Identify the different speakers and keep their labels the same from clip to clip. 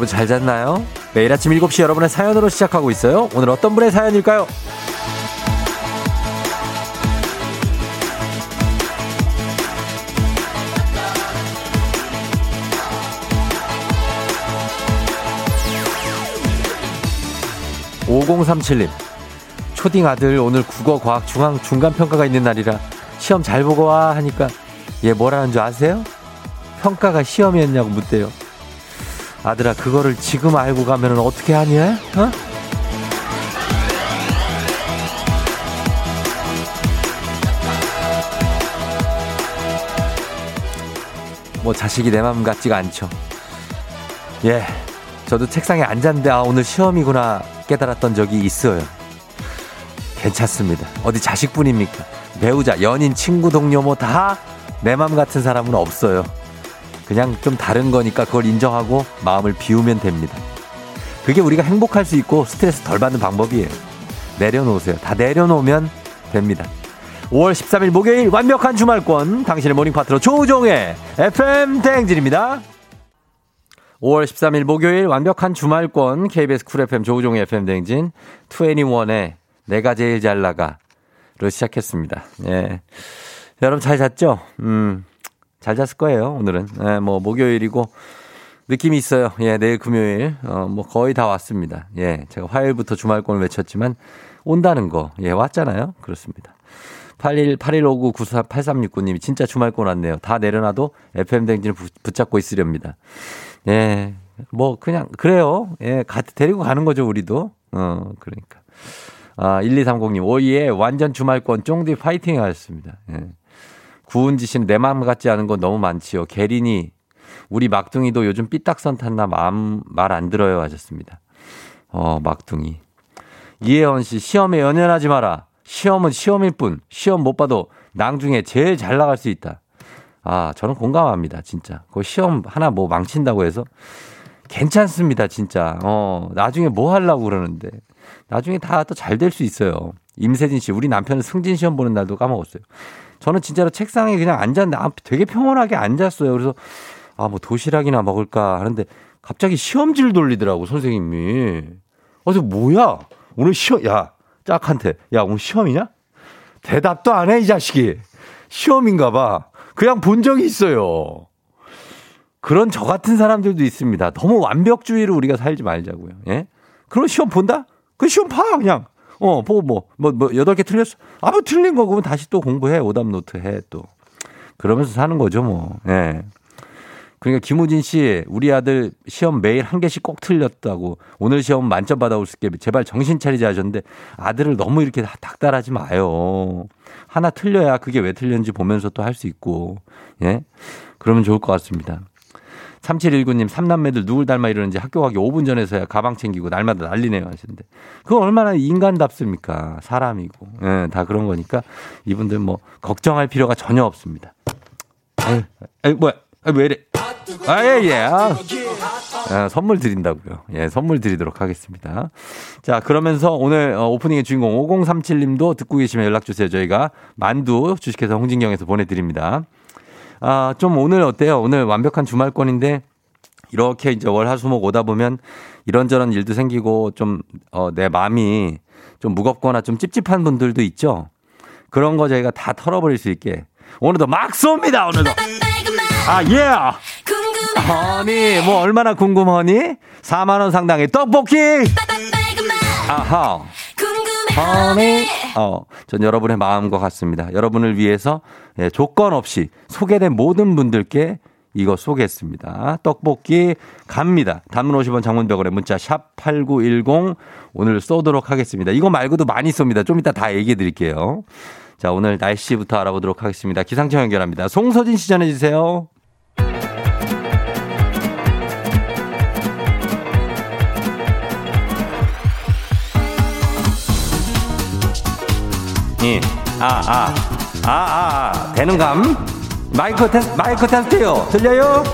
Speaker 1: 여러분 잘 잤나요? 매일 아침 7시 여러분의 사연으로 시작하고 있어요. 오늘 어떤 분의 사연일까요? 5037님. 초딩 아들 오늘 국어 과학 중앙 중간 평가가 있는 날이라 시험 잘 보고 와 하니까 얘 뭐라는 줄 아세요? 평가가 시험이었냐고 묻대요. 아들아 그거를 지금 알고 가면 어떻게 하니? 어? 뭐 자식이 내 마음 같지가 않죠. 예, 저도 책상에 앉았는데 아 오늘 시험이구나 깨달았던 적이 있어요. 괜찮습니다. 어디 자식뿐입니까? 배우자, 연인, 친구, 동료 뭐 다 내 맘 같은 사람은 없어요. 그냥 좀 다른 거니까 그걸 인정하고 마음을 비우면 됩니다. 그게 우리가 행복할 수 있고 스트레스 덜 받는 방법이에요. 내려놓으세요. 다 내려놓으면 됩니다. 5월 13일 목요일 완벽한 주말권 당신의 모닝 파트너 조우종의 FM 대행진입니다. 5월 13일 목요일 완벽한 주말권 KBS 쿨 FM 조우종의 FM 대행진 2NE1의 내가 제일 잘 나가로 시작했습니다. 예. 여러분 잘 잤죠? 음. 잘 잤을 거예요, 오늘은. 예, 뭐 목요일이고 느낌이 있어요. 예, 내일 금요일 어, 뭐 거의 다 왔습니다. 예. 제가 화요일부터 주말권을 외쳤지만 온다는 거. 예, 왔잖아요. 그렇습니다. 81, 8159 94 8369님이 진짜 주말권 왔네요. 다 내려놔도 FM 댕진을 붙잡고 있으렵니다. 예. 뭐 그냥 그래요. 예, 가 데리고 가는 거죠, 우리도. 어, 그러니까. 아, 1230님. 오예, 완전 주말권 쫑디 파이팅 하셨습니다. 예. 구은지 씨는 내 마음 같지 않은 건 너무 많지요. 게린이 우리 막둥이도 요즘 삐딱선 탔나 마음 말 안 들어요 하셨습니다. 어, 막둥이. 이혜원 씨 시험에 연연하지 마라. 시험은 시험일 뿐. 시험 못 봐도 낭중에 제일 잘 나갈 수 있다. 아, 저는 공감합니다, 진짜. 그 시험 하나 뭐 망친다고 해서 괜찮습니다, 진짜. 어, 나중에 뭐 하려고 그러는데. 나중에 다 또 잘 될 수 있어요. 임세진 씨, 우리 남편은 승진 시험 보는 날도 까먹었어요. 저는 진짜로 책상에 그냥 앉았는데 아, 되게 평온하게 앉았어요. 그래서 아, 뭐 도시락이나 먹을까 하는데 갑자기 시험지를 돌리더라고, 선생님이. 어저 뭐야? 오늘 시험, 야, 짝한테. 야, 오늘 시험이냐? 대답도 안 해, 이 자식이. 시험인가 봐. 그냥 본 적이 있어요. 그런 저 같은 사람들도 있습니다. 너무 완벽주의로 우리가 살지 말자고요. 예? 그럼 시험 본다? 그 시험 봐, 그냥. 어, 보고 뭐, 뭐, 뭐, 여덟 개 틀렸어. 아, 뭐 틀린 거, 그러면 다시 또 공부해. 오답 노트 해, 또. 그러면서 사는 거죠, 뭐. 예. 그러니까 김우진 씨, 우리 아들 시험 매일 한 개씩 꼭 틀렸다고. 오늘 시험 만점 받아올 수 있게 제발 정신 차리자 하셨는데 아들을 너무 이렇게 닥달하지 마요. 하나 틀려야 그게 왜 틀렸는지 보면서 또 할 수 있고. 예. 그러면 좋을 것 같습니다. 3719님, 삼남매들 누굴 닮아 이러는지 학교 가기 5분 전에서야 가방 챙기고 날마다 난리네요 하시는데. 그건 얼마나 인간답습니까? 사람이고. 예, 다 그런 거니까 이분들 뭐 걱정할 필요가 전혀 없습니다. 에이, 에이 뭐야. 아, 왜 이래. 아, 예, 예. 아. 아, 선물 드린다고요. 예, 선물 드리도록 하겠습니다. 자, 그러면서 오늘 어, 오프닝의 주인공 5037님도 듣고 계시면 연락 주세요. 저희가 만두 주식회사 홍진경에서 보내드립니다. 아, 좀 오늘 어때요? 오늘 완벽한 주말권인데 이렇게 이제 월화수목 오다 보면 이런저런 일도 생기고 좀, 어, 내 마음이 좀 무겁거나 좀 찝찝한 분들도 있죠? 그런 거 저희가 다 털어버릴 수 있게 오늘도 막 쏩니다, 오늘도. 아, 예! Yeah. 허니, 뭐 얼마나 궁금하니? 4만원 상당의 떡볶이! 아하. 허니. 어, 전 여러분의 마음과 같습니다. 여러분을 위해서 예, 조건 없이 소개된 모든 분들께 이거 쏘겠습니다. 떡볶이 갑니다. 단문 50원 장문벽원에 문자 샵 8910 오늘 쏘도록 하겠습니다. 이거 말고도 많이 쏩니다. 좀 이따 다 얘기해 드릴게요. 자, 오늘 날씨부터 알아보도록 하겠습니다. 기상청 연결합니다. 송서진 시 전해 주세요. 예. 아, 아, 아, 아, 아. 되는감? 마이크 테스트, 마이크 테스트요. 들려요?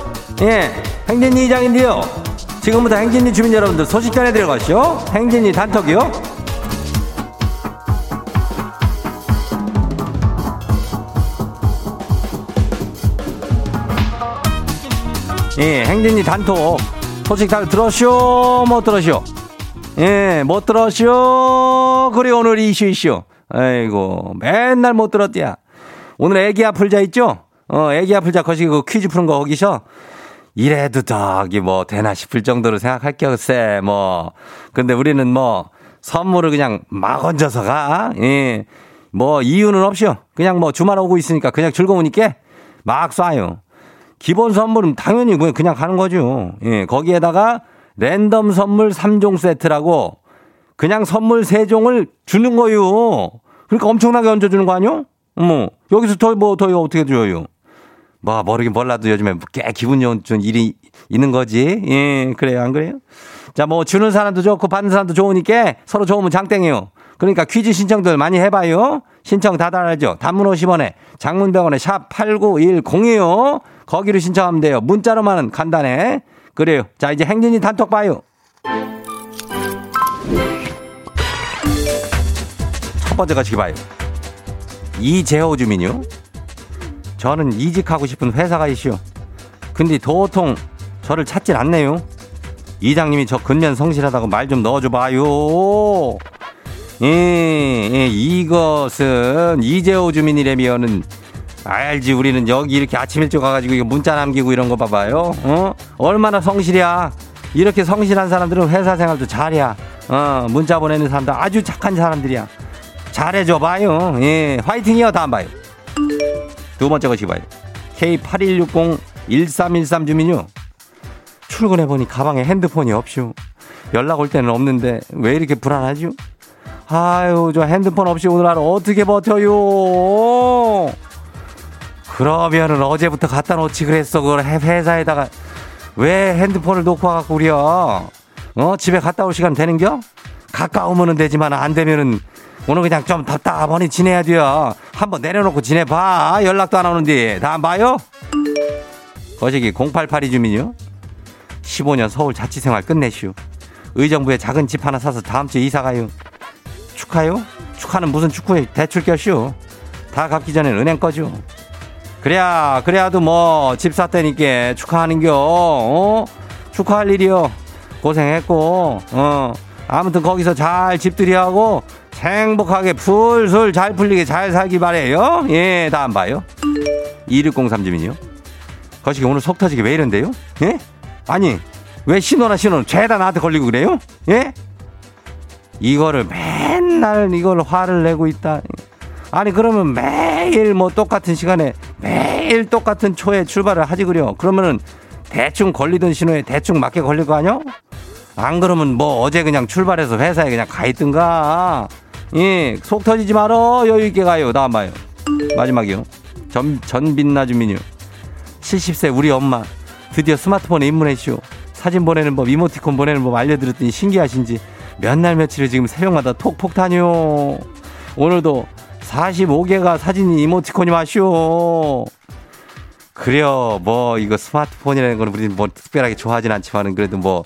Speaker 1: 예. 행진이 이장인데요. 지금부터 행진이 주민 여러분들 소식 전해드려 가시오. 행진이 단톡이요. 예, 행진이 단톡. 소식 잘 들었쇼? 못 들었쇼? 예, 못 들었쇼? 그래, 오늘 이슈 이슈. 아이고, 맨날 못 들었디야. 오늘 애기 아플자 있죠? 어, 애기 아플자 거시기 그 퀴즈 푸는 거 거기서 이래도 저기 뭐 되나 싶을 정도로 생각할 게없세 뭐. 근데 우리는 뭐 선물을 그냥 막 얹어서 가. 예. 뭐 이유는 없이요. 그냥 뭐 주말 오고 있으니까 그냥 즐거우니까 막 쏴요. 기본 선물은 당연히 그냥 가는 거죠. 예. 거기에다가 랜덤 선물 3종 세트라고 그냥 선물 3종을 주는 거요. 그러니까 엄청나게 얹어주는 거 아니요? 뭐, 여기서 더, 뭐, 더 어떻게 줘요? 뭐, 모르긴 몰라도 요즘에 꽤 기분 좋은 일이 있는 거지. 예, 그래요. 안 그래요? 자, 뭐, 주는 사람도 좋고, 받는 사람도 좋으니까 서로 좋으면 장땡이요. 그러니까 퀴즈 신청들 많이 해봐요. 신청 다 달아죠. 단문 50원에, 장문 100원에 샵 8910이요. 거기로 신청하면 돼요. 문자로만은 간단해. 그래요. 자, 이제 행진이 단톡 봐요. 첫 번째 가시기 봐요. 이재호 주민요. 저는 이직하고 싶은 회사가 있슈. 근데 도통 저를 찾질 않네요. 이장님이 저 근면 성실하다고 말 좀 넣어줘 봐요. 예, 예, 이것은 이재호 주민이라면은 알지 우리는 여기 이렇게 아침 일찍 와가지고 이거 문자 남기고 이런 거 봐봐요. 어? 얼마나 성실이야. 이렇게 성실한 사람들은 회사 생활도 잘해야. 어, 문자 보내는 사람들 아주 착한 사람들이야. 잘해줘 봐요. 예, 화이팅이요. 다음 봐요. 두 번째 것이 봐요. K8160-1313 주민요. 출근해보니 가방에 핸드폰이 없슈. 연락 올 때는 없는데 왜 이렇게 불안하죠? 아유, 저 핸드폰 없이 오늘 하루 어떻게 버텨요? 그러면은 어제부터 갖다 놓지 그랬어. 그걸 회사에다가 왜 핸드폰을 놓고 와갖고 우려? 어? 집에 갔다 올 시간 되는겨? 가까우면은 되지만 안 되면은 오늘 그냥 좀 답답하니 지내야 돼요. 한번 내려놓고 지내봐. 연락도 안 오는데. 다 안 봐요? 거시기 0882 주민요. 15년 서울 자취생활 끝내시오. 의정부에 작은 집 하나 사서 다음 주에 이사 가요. 축하요? 축하는 무슨 축구에 대출 껴시오. 다 갚기 전에 은행 꺼죠. 그래야, 그래야도 뭐, 집 샀다니까 축하하는겨. 어? 축하할 일이요. 고생했고, 어. 아무튼 거기서 잘 집들이하고 행복하게 풀술 잘 풀리게 잘 살기 바래요. 예, 다음 봐요. 2603 주민이요. 거시기 오늘 속 터지게 왜 이런데요? 예? 아니, 왜 신호나 신호는 죄다 나한테 걸리고 그래요? 예? 이거를 맨날 이걸 화를 내고 있다. 아니, 그러면 매일 뭐 똑같은 시간에 매일 똑같은 초에 출발을 하지 그려. 그러면은 대충 걸리던 신호에 대충 맞게 걸릴 거 아니야? 안 그러면 뭐 어제 그냥 출발해서 회사에 그냥 가 있든가. 예, 속 터지지 말어. 여유있게 가요. 다음 봐요. 마지막이요. 전, 전빛나 주민요. 70세 우리 엄마. 드디어 스마트폰에 입문했쇼. 사진 보내는 법, 이모티콘 보내는 법 알려드렸더니 신기하신지 몇 날 며칠을 지금 새벽마다 톡 폭탄이요. 오늘도 45개가 사진이 이모티콘이 마쇼. 그래요. 뭐, 이거 스마트폰이라는 건 우리는 뭐 특별하게 좋아하진 않지만은 그래도 뭐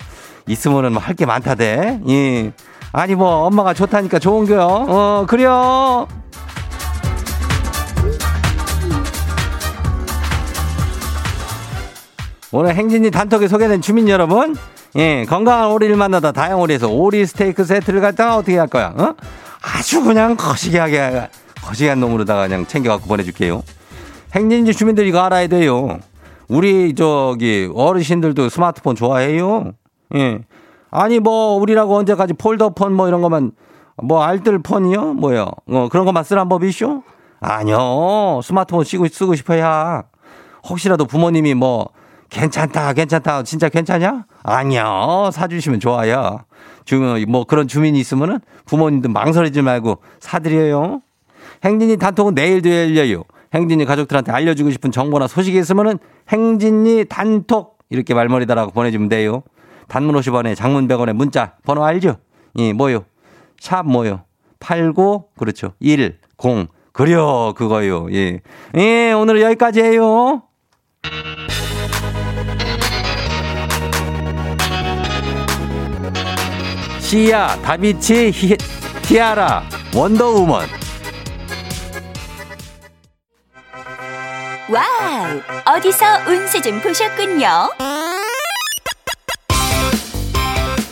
Speaker 1: 있으면은 뭐 할 게 많다대. 예. 아니 뭐 엄마가 좋다니까 좋은 거요. 어 그래요. 오늘 행진이 단톡에 소개된 주민 여러분, 예, 건강한 오리를 만나다 다양오리에서 오리 스테이크 세트를 갖다가 어떻게 할 거야? 어? 아주 그냥 거시기하게, 거시기한 놈으로다가 그냥 챙겨갖고 보내줄게요. 행진지 주민들 이거 알아야 돼요. 우리 저기 어르신들도 스마트폰 좋아해요. 예. 아니 뭐 우리라고 언제까지 폴더폰 뭐 이런 것만 뭐 알뜰폰이요? 뭐요? 어 그런 것만 쓰란 법이쇼? 아니요. 스마트폰 쓰고 쓰고 싶어야. 혹시라도 부모님이 뭐 괜찮다 괜찮다 진짜 괜찮냐? 아니요. 사주시면 좋아요. 주뭐 뭐 그런 주민이 있으면은 부모님들 망설이지 말고 사드려요. 행진이 단톡은 내일도 열려요. 행진이 가족들한테 알려주고 싶은 정보나 소식이 있으면은 행진이 단톡 이렇게 말머리 달라고 보내주면 돼요. 단문 50원에 장문 100원에 문자 번호 알죠? 예, 뭐요? 샵 뭐요? 89 그렇죠. 1 0 그려 그거요. 예. 예, 오늘 여기까지 해요. 씨야, 다비치, 히, 티아라, 원더우먼.
Speaker 2: Wow! 어디서 운세 좀 보셨군요.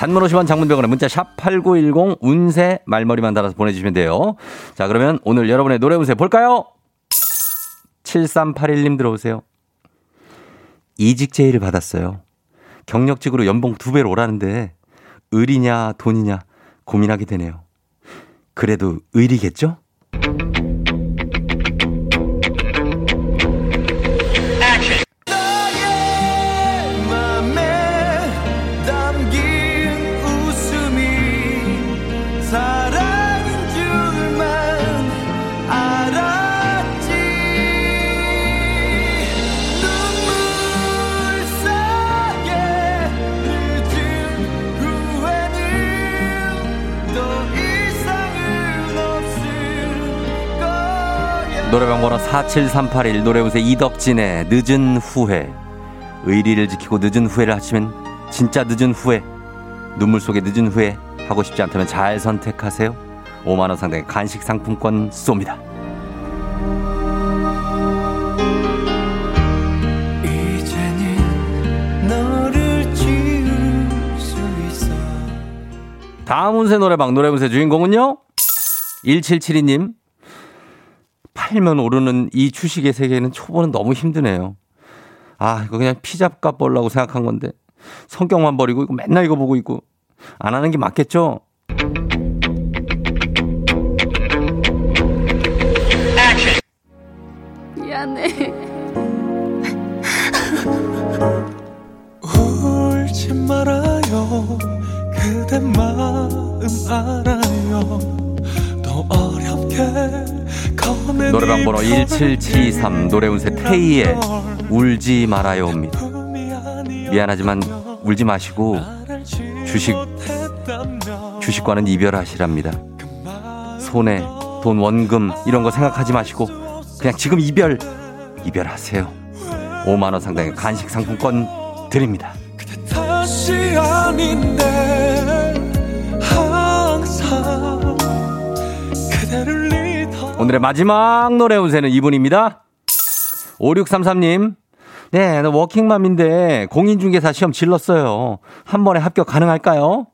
Speaker 1: 단문 50원 장문병원에 문자 샵 8910 운세 말머리만 달아서 보내주시면 돼요. 자 그러면 오늘 여러분의 노래 운세 볼까요? 7381님 들어오세요. 이직 제의를 받았어요. 경력직으로 연봉 두 배로 오라는데 을이냐 돈이냐 고민하게 되네요. 그래도 의리겠죠? 노래방 번호 47381 노래운세 이덕진의 늦은 후회. 의리를 지키고 늦은 후회를 하시면 진짜 늦은 후회 눈물 속에 늦은 후회 하고 싶지 않다면 잘 선택하세요. 5만원 상당의 간식 상품권 쏩니다. 다음 운세 노래방 노래운세 주인공은요? 1772님 팔면 오르는 이 주식의 세계는 초보는 너무 힘드네요. 아, 이거 그냥 피자값 벌라고 생각한 건데 성경만 버리고 이거 맨날 이거 보고 있고 안 하는 게 맞겠죠?
Speaker 3: 미안해.
Speaker 4: 울지 말아요. 그대 마음 알아요.
Speaker 1: 노래방 번호 1773 노래운세 테이의 울지 말아요입니다. 미안하지만 울지 마시고 주식 주식과는 이별하시랍니다. 손해, 돈, 원금 이런 거 생각하지 마시고 그냥 지금 이별 이별하세요. 5만 원 상당의 간식 상품권 드립니다. 오늘의 마지막 노래 운세는 이분입니다. 5633님. 네, 워킹맘인데 공인중개사 시험 질렀어요. 한 번에 합격 가능할까요?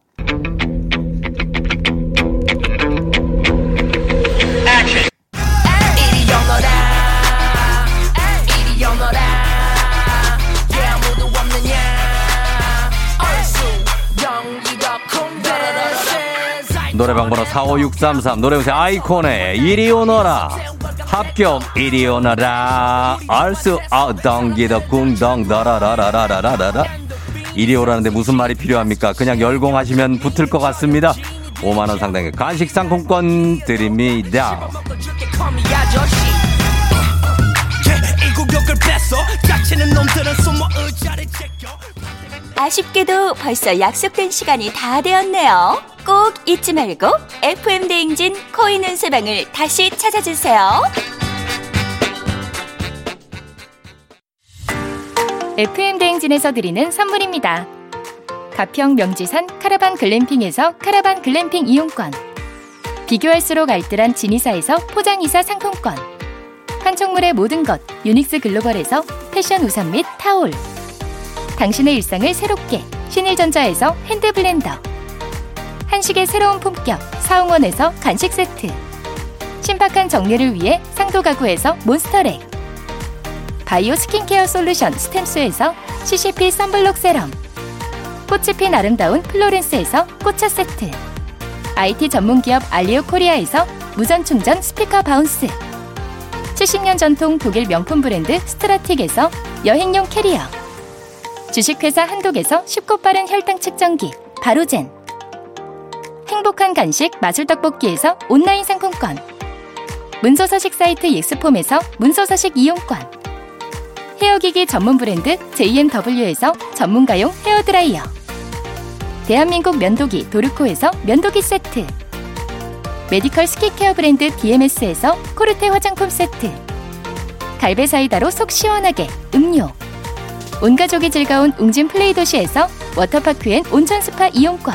Speaker 1: 노래방 번호 45633 노래운세 아이콘의 이리 오너라. 합격 이리 오너라. 알수 아덩기더 꿍덩 더라라라라라라라 이리 오라는데 무슨 말이 필요합니까? 그냥 열공하시면 붙을 것 같습니다. 5만원 상당의 간식 상품권 드립니다.
Speaker 2: 아쉽게도 벌써 약속된 시간이 다 되었네요. 꼭 잊지 말고 FM 대행진 코인 운세방을 다시 찾아주세요.
Speaker 5: FM 대행진에서 드리는 선물입니다. 가평 명지산 카라반 글램핑에서 카라반 글램핑 이용권. 비교할수록 알뜰한 진이사에서 포장이사 상품권. 판촉물의 모든 것 유닉스 글로벌에서 패션 우산 및 타올. 당신의 일상을 새롭게 신일전자에서 hand blender 한식의 새로운 품격 사홍원에서 간식 세트. 신박한 정리를 위해 상도 가구에서 몬스터렉. 바이오 스킨케어 솔루션 스템스에서 CCP sunblock serum. 꽃이 핀 아름다운 플로렌스에서 꽃차 세트. IT 전문기업 알리오 코리아에서 무선 충전 스피커 바운스. 70년 전통 독일 명품 브랜드 스트라틱에서 여행용 캐리어. 주식회사 한독에서 쉽고 빠른 혈당 측정기 바로젠 행복한 간식 마술떡볶이에서 온라인 상품권. 문서서식 사이트 예스폼에서 문서서식 이용권. 헤어기기 전문 브랜드 JMW에서 전문가용 헤어드라이어. 대한민국 면도기 도르코에서 면도기 세트. 메디컬 스킨케어 브랜드 DMS에서 코르테 화장품 세트. 갈배 사이다로 속 시원하게 음료. 온가족이 즐거운 웅진 플레이 도시에서 워터파크 and 온천 스파 이용권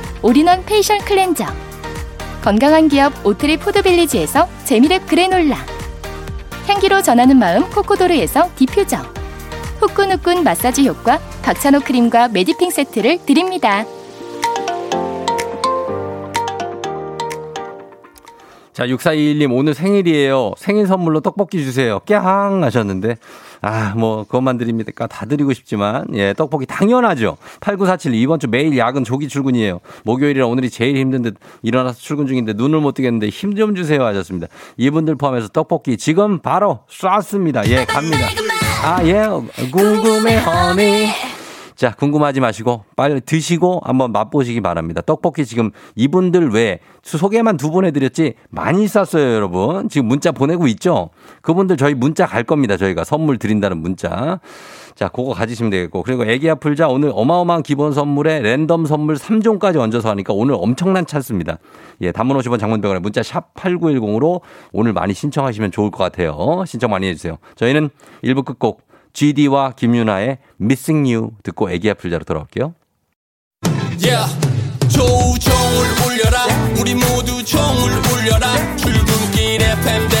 Speaker 5: all-in-one facial cleanser 건강한 기업 오트리 푸드빌리지에서 재미랩 그래놀라 향기로 전하는 마음 코코도르에서 디퓨저 후끈후끈 마사지 효과 박찬호 크림과 메디핑 세트를 드립니다.
Speaker 1: 자, 6421님, 오늘 생일이에요. 생일 선물로 떡볶이 주세요. 깨항 하셨는데, 아, 뭐, 그것만 드립니까? 다 드리고 싶지만, 예, 떡볶이 당연하죠. 8947, 이번 주 매일 야근 조기 출근이에요. 목요일이라 오늘이 제일 힘든 듯 일어나서 출근 중인데 눈을 못 뜨겠는데 힘 좀 주세요 하셨습니다. 이분들 포함해서 떡볶이 지금 바로 쐈습니다. 예, 갑니다. 아, 예, 궁금해, 허니. 자, 궁금하지 마시고 빨리 드시고 한번 맛보시기 바랍니다. 떡볶이 지금 이분들 외에 소개만 두번 해드렸지 많이 쌌어요, 여러분. 지금 문자 보내고 있죠? 그분들 저희 문자 갈 겁니다. 저희가 선물 드린다는 문자. 자, 그거 가지시면 되겠고. 그리고 애기 아플자 오늘 어마어마한 기본 선물에 랜덤 선물 3종까지 얹어서 하니까 오늘 엄청난 찬스입니다. 예, 단문 50원 장문병원에 문자 샵 8910으로 오늘 많이 신청하시면 좋을 것 같아요. 신청 많이 해주세요. 저희는 1부 끝곡 GD와 김윤아의 Missing You 듣고 애기 아플자로 돌아올게요.
Speaker 3: Yeah. 조우종을 울려라 우리 모두 종을 울려라 출근길 FM 대행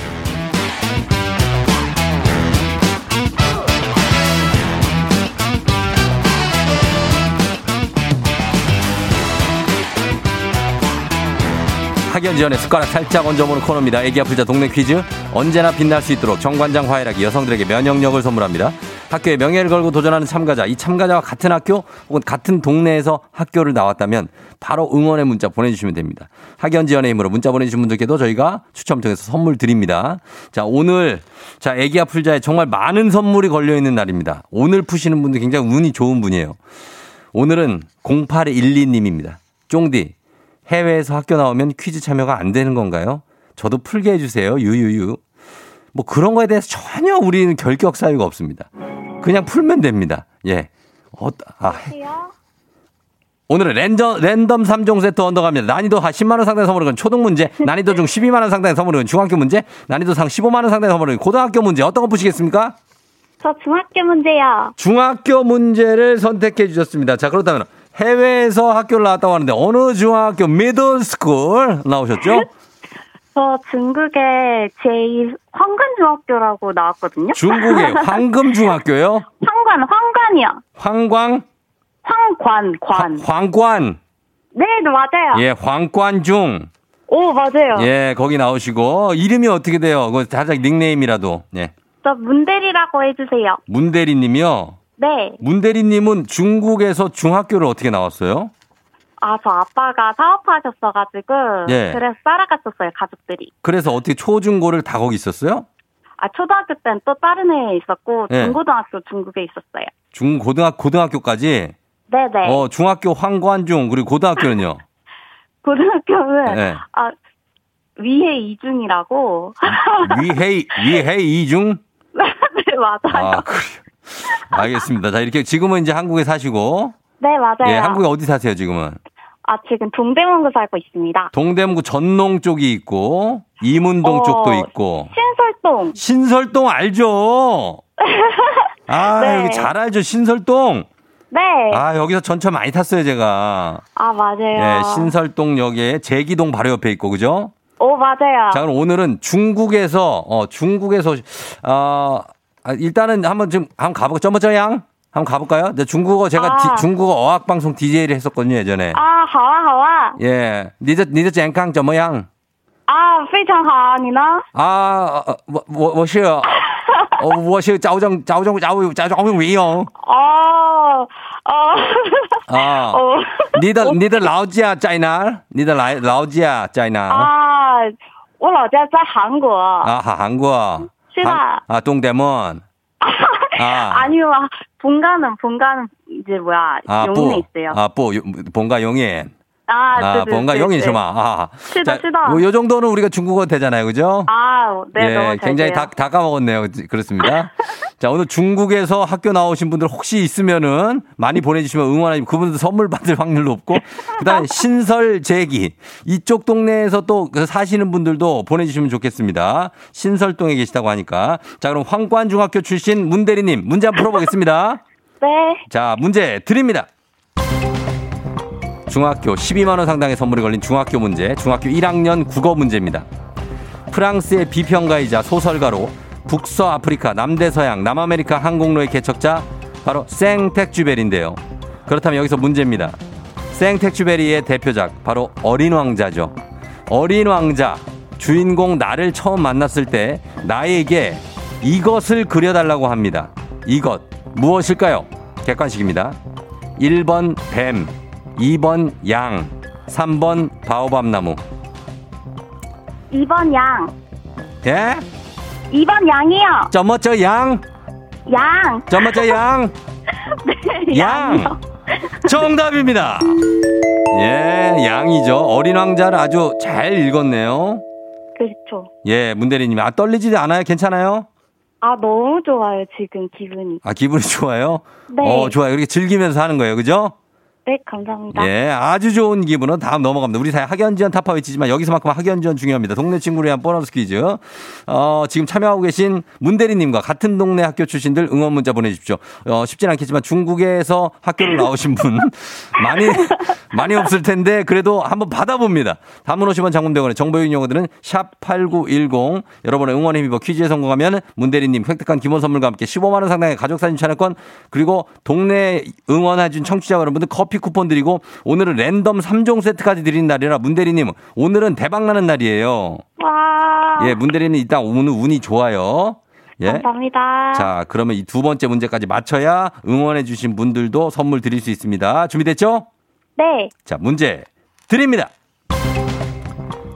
Speaker 1: 학연 지원의 숟가락 살짝 얹어보는 코너입니다. 애기 아플 자 동네 퀴즈. 언제나 빛날 수 있도록 정관장 화이락이 여성들에게 면역력을 선물합니다. 학교에 명예를 걸고 도전하는 참가자. 이 참가자와 같은 학교 혹은 같은 동네에서 학교를 나왔다면 바로 응원의 문자 보내주시면 됩니다. 학연 지원의 힘으로 문자 보내주신 분들께도 저희가 추첨 통해서 선물 드립니다. 자, 오늘, 자, 애기 아플 자에 정말 많은 선물이 걸려있는 날입니다. 오늘 푸시는 분들 굉장히 운이 좋은 분이에요. 오늘은 0812님입니다. 쫑디, 해외에서 학교 나오면 퀴즈 참여가 안 되는 건가요? 저도 풀게 해주세요. 유유유. 뭐 그런 거에 대해서 전혀 우리는 결격 사유가 없습니다. 그냥 풀면 됩니다. 예. 어, 아, 오늘은 랜덤, 랜덤 3종 세트 언더갑니다. 난이도 하 10만원 상당의 선물은 초등 문제, 난이도 중 12만원 상당의 선물은 중학교 문제, 난이도 상 15만원 상당의 선물은 고등학교 문제. 어떤 거 푸시겠습니까?
Speaker 6: 저 중학교 문제요.
Speaker 1: 중학교 문제를 선택해 주셨습니다. 자, 그렇다면 해외에서 학교를 나왔다고 하는데 어느 중학교 middle school 나오셨죠?
Speaker 6: 저 중국의 제2 황관중학교라고 나왔거든요.
Speaker 1: 중국의 황금중학교요?
Speaker 6: 황관, 황관이요.
Speaker 1: 황광?
Speaker 6: 황관, 관.
Speaker 1: 황관.
Speaker 6: 네, 네, 맞아요.
Speaker 1: 예, 황관중.
Speaker 6: 오, 맞아요.
Speaker 1: 예, 거기 나오시고 이름이 어떻게 돼요? 그 살짝 닉네임이라도. 예.
Speaker 6: 저 문대리라고 해주세요.
Speaker 1: 문대리 님이요.
Speaker 6: 네.
Speaker 1: 문대리 님은 중국에서 중학교를 어떻게 나왔어요?
Speaker 6: 아, 저 아빠가 사업하셨어가지고.
Speaker 1: 예.
Speaker 6: 그래서 따라갔었어요, 가족들이.
Speaker 1: 그래서 어떻게 초중고를 다 거기 있었어요?
Speaker 6: 아, 초등학교 때는 또 다른 애에 있었고,
Speaker 1: 예.
Speaker 6: 중고등학교 중국에 있었어요.
Speaker 1: 중 고등학 고등학교까지
Speaker 6: 네네.
Speaker 1: 어, 중학교 황관중 그리고 고등학교는요.
Speaker 6: 고등학교는,
Speaker 1: 네.
Speaker 6: 아, 위해 이중이라고.
Speaker 1: 위해, 위해 이중?
Speaker 6: 네, 맞아요.
Speaker 1: 아, 그래요. 알겠습니다. 자, 이렇게 지금은 이제 한국에 사시고,
Speaker 6: 네, 맞아요.
Speaker 1: 예, 한국에 어디 사세요, 지금은?
Speaker 6: 아, 지금 동대문구 살고 있습니다.
Speaker 1: 동대문구 전농 쪽이 있고, 이문동
Speaker 6: 어,
Speaker 1: 쪽도 있고,
Speaker 6: 신설동.
Speaker 1: 신설동 알죠? 아,
Speaker 6: 네.
Speaker 1: 여기 잘 알죠, 신설동?
Speaker 6: 네.
Speaker 1: 아, 여기서 전철 많이 탔어요, 제가.
Speaker 6: 아, 맞아요.
Speaker 1: 예, 신설동역에 제기동 바로 옆에 있고, 그죠?
Speaker 6: 오, 맞아요.
Speaker 1: 자, 그럼 오늘은 중국에서, 어, 중국에서, 어, 아, 일단은 한번 좀, 한번 가볼까요? 점머저양? 한번 가볼까요? 근데 중국어, 제가
Speaker 6: 아.
Speaker 1: 디- 중국어 어학방송 DJ를 했었거든요, 예전에.
Speaker 6: 啊，好啊，好啊，
Speaker 1: 예. 니저, 니저 젠캉 점머양?
Speaker 6: 啊，非常好啊，你呢？
Speaker 1: 아, 어, 我,我,我是, 어, 我是赵正,赵正,赵赵赵永伟哦.
Speaker 6: 哦，哦，
Speaker 1: 아.
Speaker 6: 哦，
Speaker 1: 你的你的老家在哪儿？你的来老家在哪儿？
Speaker 6: 啊，我老家在韩国。
Speaker 1: 아, 하- 한국.
Speaker 6: 시다.
Speaker 1: 한- 아, 동대문. 아.
Speaker 6: 아니요, 본가는 본가는 이제 뭐야
Speaker 1: 아,
Speaker 6: 용인에
Speaker 1: 뿌.
Speaker 6: 있어요.
Speaker 1: 아, 뿌. 요- 본가 용인.
Speaker 6: 아,
Speaker 1: 아,
Speaker 6: 네, 네,
Speaker 1: 본가
Speaker 6: 네,
Speaker 1: 용인
Speaker 6: 네.
Speaker 1: 셔마. 아.
Speaker 6: 시다, 시다.
Speaker 1: 뭐, 요 정도는 우리가 중국어 되잖아요. 그죠?
Speaker 6: 아, 네,
Speaker 1: 예, 굉장히. 다, 다 까먹었네요. 그렇습니다. 자, 오늘 중국에서 학교 나오신 분들 혹시 있으면은 많이 보내주시면 응원하시면 그분들 선물 받을 확률 높고, 그 다음에 신설 제기. 이쪽 동네에서 또그 사시는 분들도 보내주시면 좋겠습니다. 신설동에 계시다고 하니까. 자, 그럼 황관중학교 출신 문대리님, 문제 한번 풀어보겠습니다.
Speaker 6: 네,
Speaker 1: 자, 문제 드립니다. 중학교 12만원 상당의 선물이 걸린 중학교 문제, 중학교 1학년 국어 문제입니다. 프랑스의 비평가이자 소설가로 북서 아프리카, 남대서양, 남아메리카 항공로의 개척자, 바로 생텍쥐베리인데요. 그렇다면 여기서 문제입니다. 생텍쥐베리의 대표작, 바로 어린 왕자죠. 어린 왕자, 주인공 나를 처음 만났을 때 나에게 이것을 그려달라고 합니다. 이것, 무엇일까요? 객관식입니다. 1번 뱀, 2번 양, 3번 바오밤 나무.
Speaker 6: 2번 양,
Speaker 1: 예?
Speaker 6: 2번 양이요.
Speaker 1: 점머 저 양,
Speaker 6: 양,
Speaker 1: 점머 저 양,
Speaker 6: 네,
Speaker 1: 양.
Speaker 6: 양이요.
Speaker 1: 정답입니다. 예, 양이죠. 어린 왕자를 아주 잘 읽었네요.
Speaker 6: 그렇죠.
Speaker 1: 예, 문대리님. 아, 떨리지 않아요? 괜찮아요?
Speaker 6: 아, 너무 좋아요, 지금 기분이.
Speaker 1: 아, 기분이 좋아요?
Speaker 6: 네.
Speaker 1: 어, 좋아요. 이렇게 즐기면서 하는 거예요. 그죠?
Speaker 6: 네, 감사합니다.
Speaker 1: 예, 아주 좋은 기분은 다음 넘어갑니다. 우리 사회 학연 지원 타파 외치지만 여기서만큼 학연 지원 중요합니다. 동네 친구를 위한 보너스 퀴즈. 어, 지금 참여하고 계신 문대리님과 같은 동네 학교 출신들 응원 문자 보내주십시오. 어, 쉽진 않겠지만 중국에서 학교를 나오신 분 많이, 많이 없을 텐데 그래도 한번 받아봅니다. 단문 50원 장문병원의 정보용 용어들은 샵8910 여러분의 응원의 힘입어 퀴즈에 성공하면 문대리님 획득한 기본 선물과 함께 15만원 상당의 가족사진 촬영권 그리고 동네 응원해준 청취자 여러분들 커피 쿠폰 드리고 오늘은 랜덤 3종 세트까지 드리는 날이라 문대리님 오늘은 대박 나는 날이에요.
Speaker 6: 와,
Speaker 1: 예, 문대리님 이따 오늘 운이 좋아요. 예.
Speaker 6: 감사합니다.
Speaker 1: 자, 그러면 이 두 번째 문제까지 맞춰야 응원해주신 분들도 선물 드릴 수 있습니다. 준비됐죠?
Speaker 6: 네,
Speaker 1: 자, 문제 드립니다.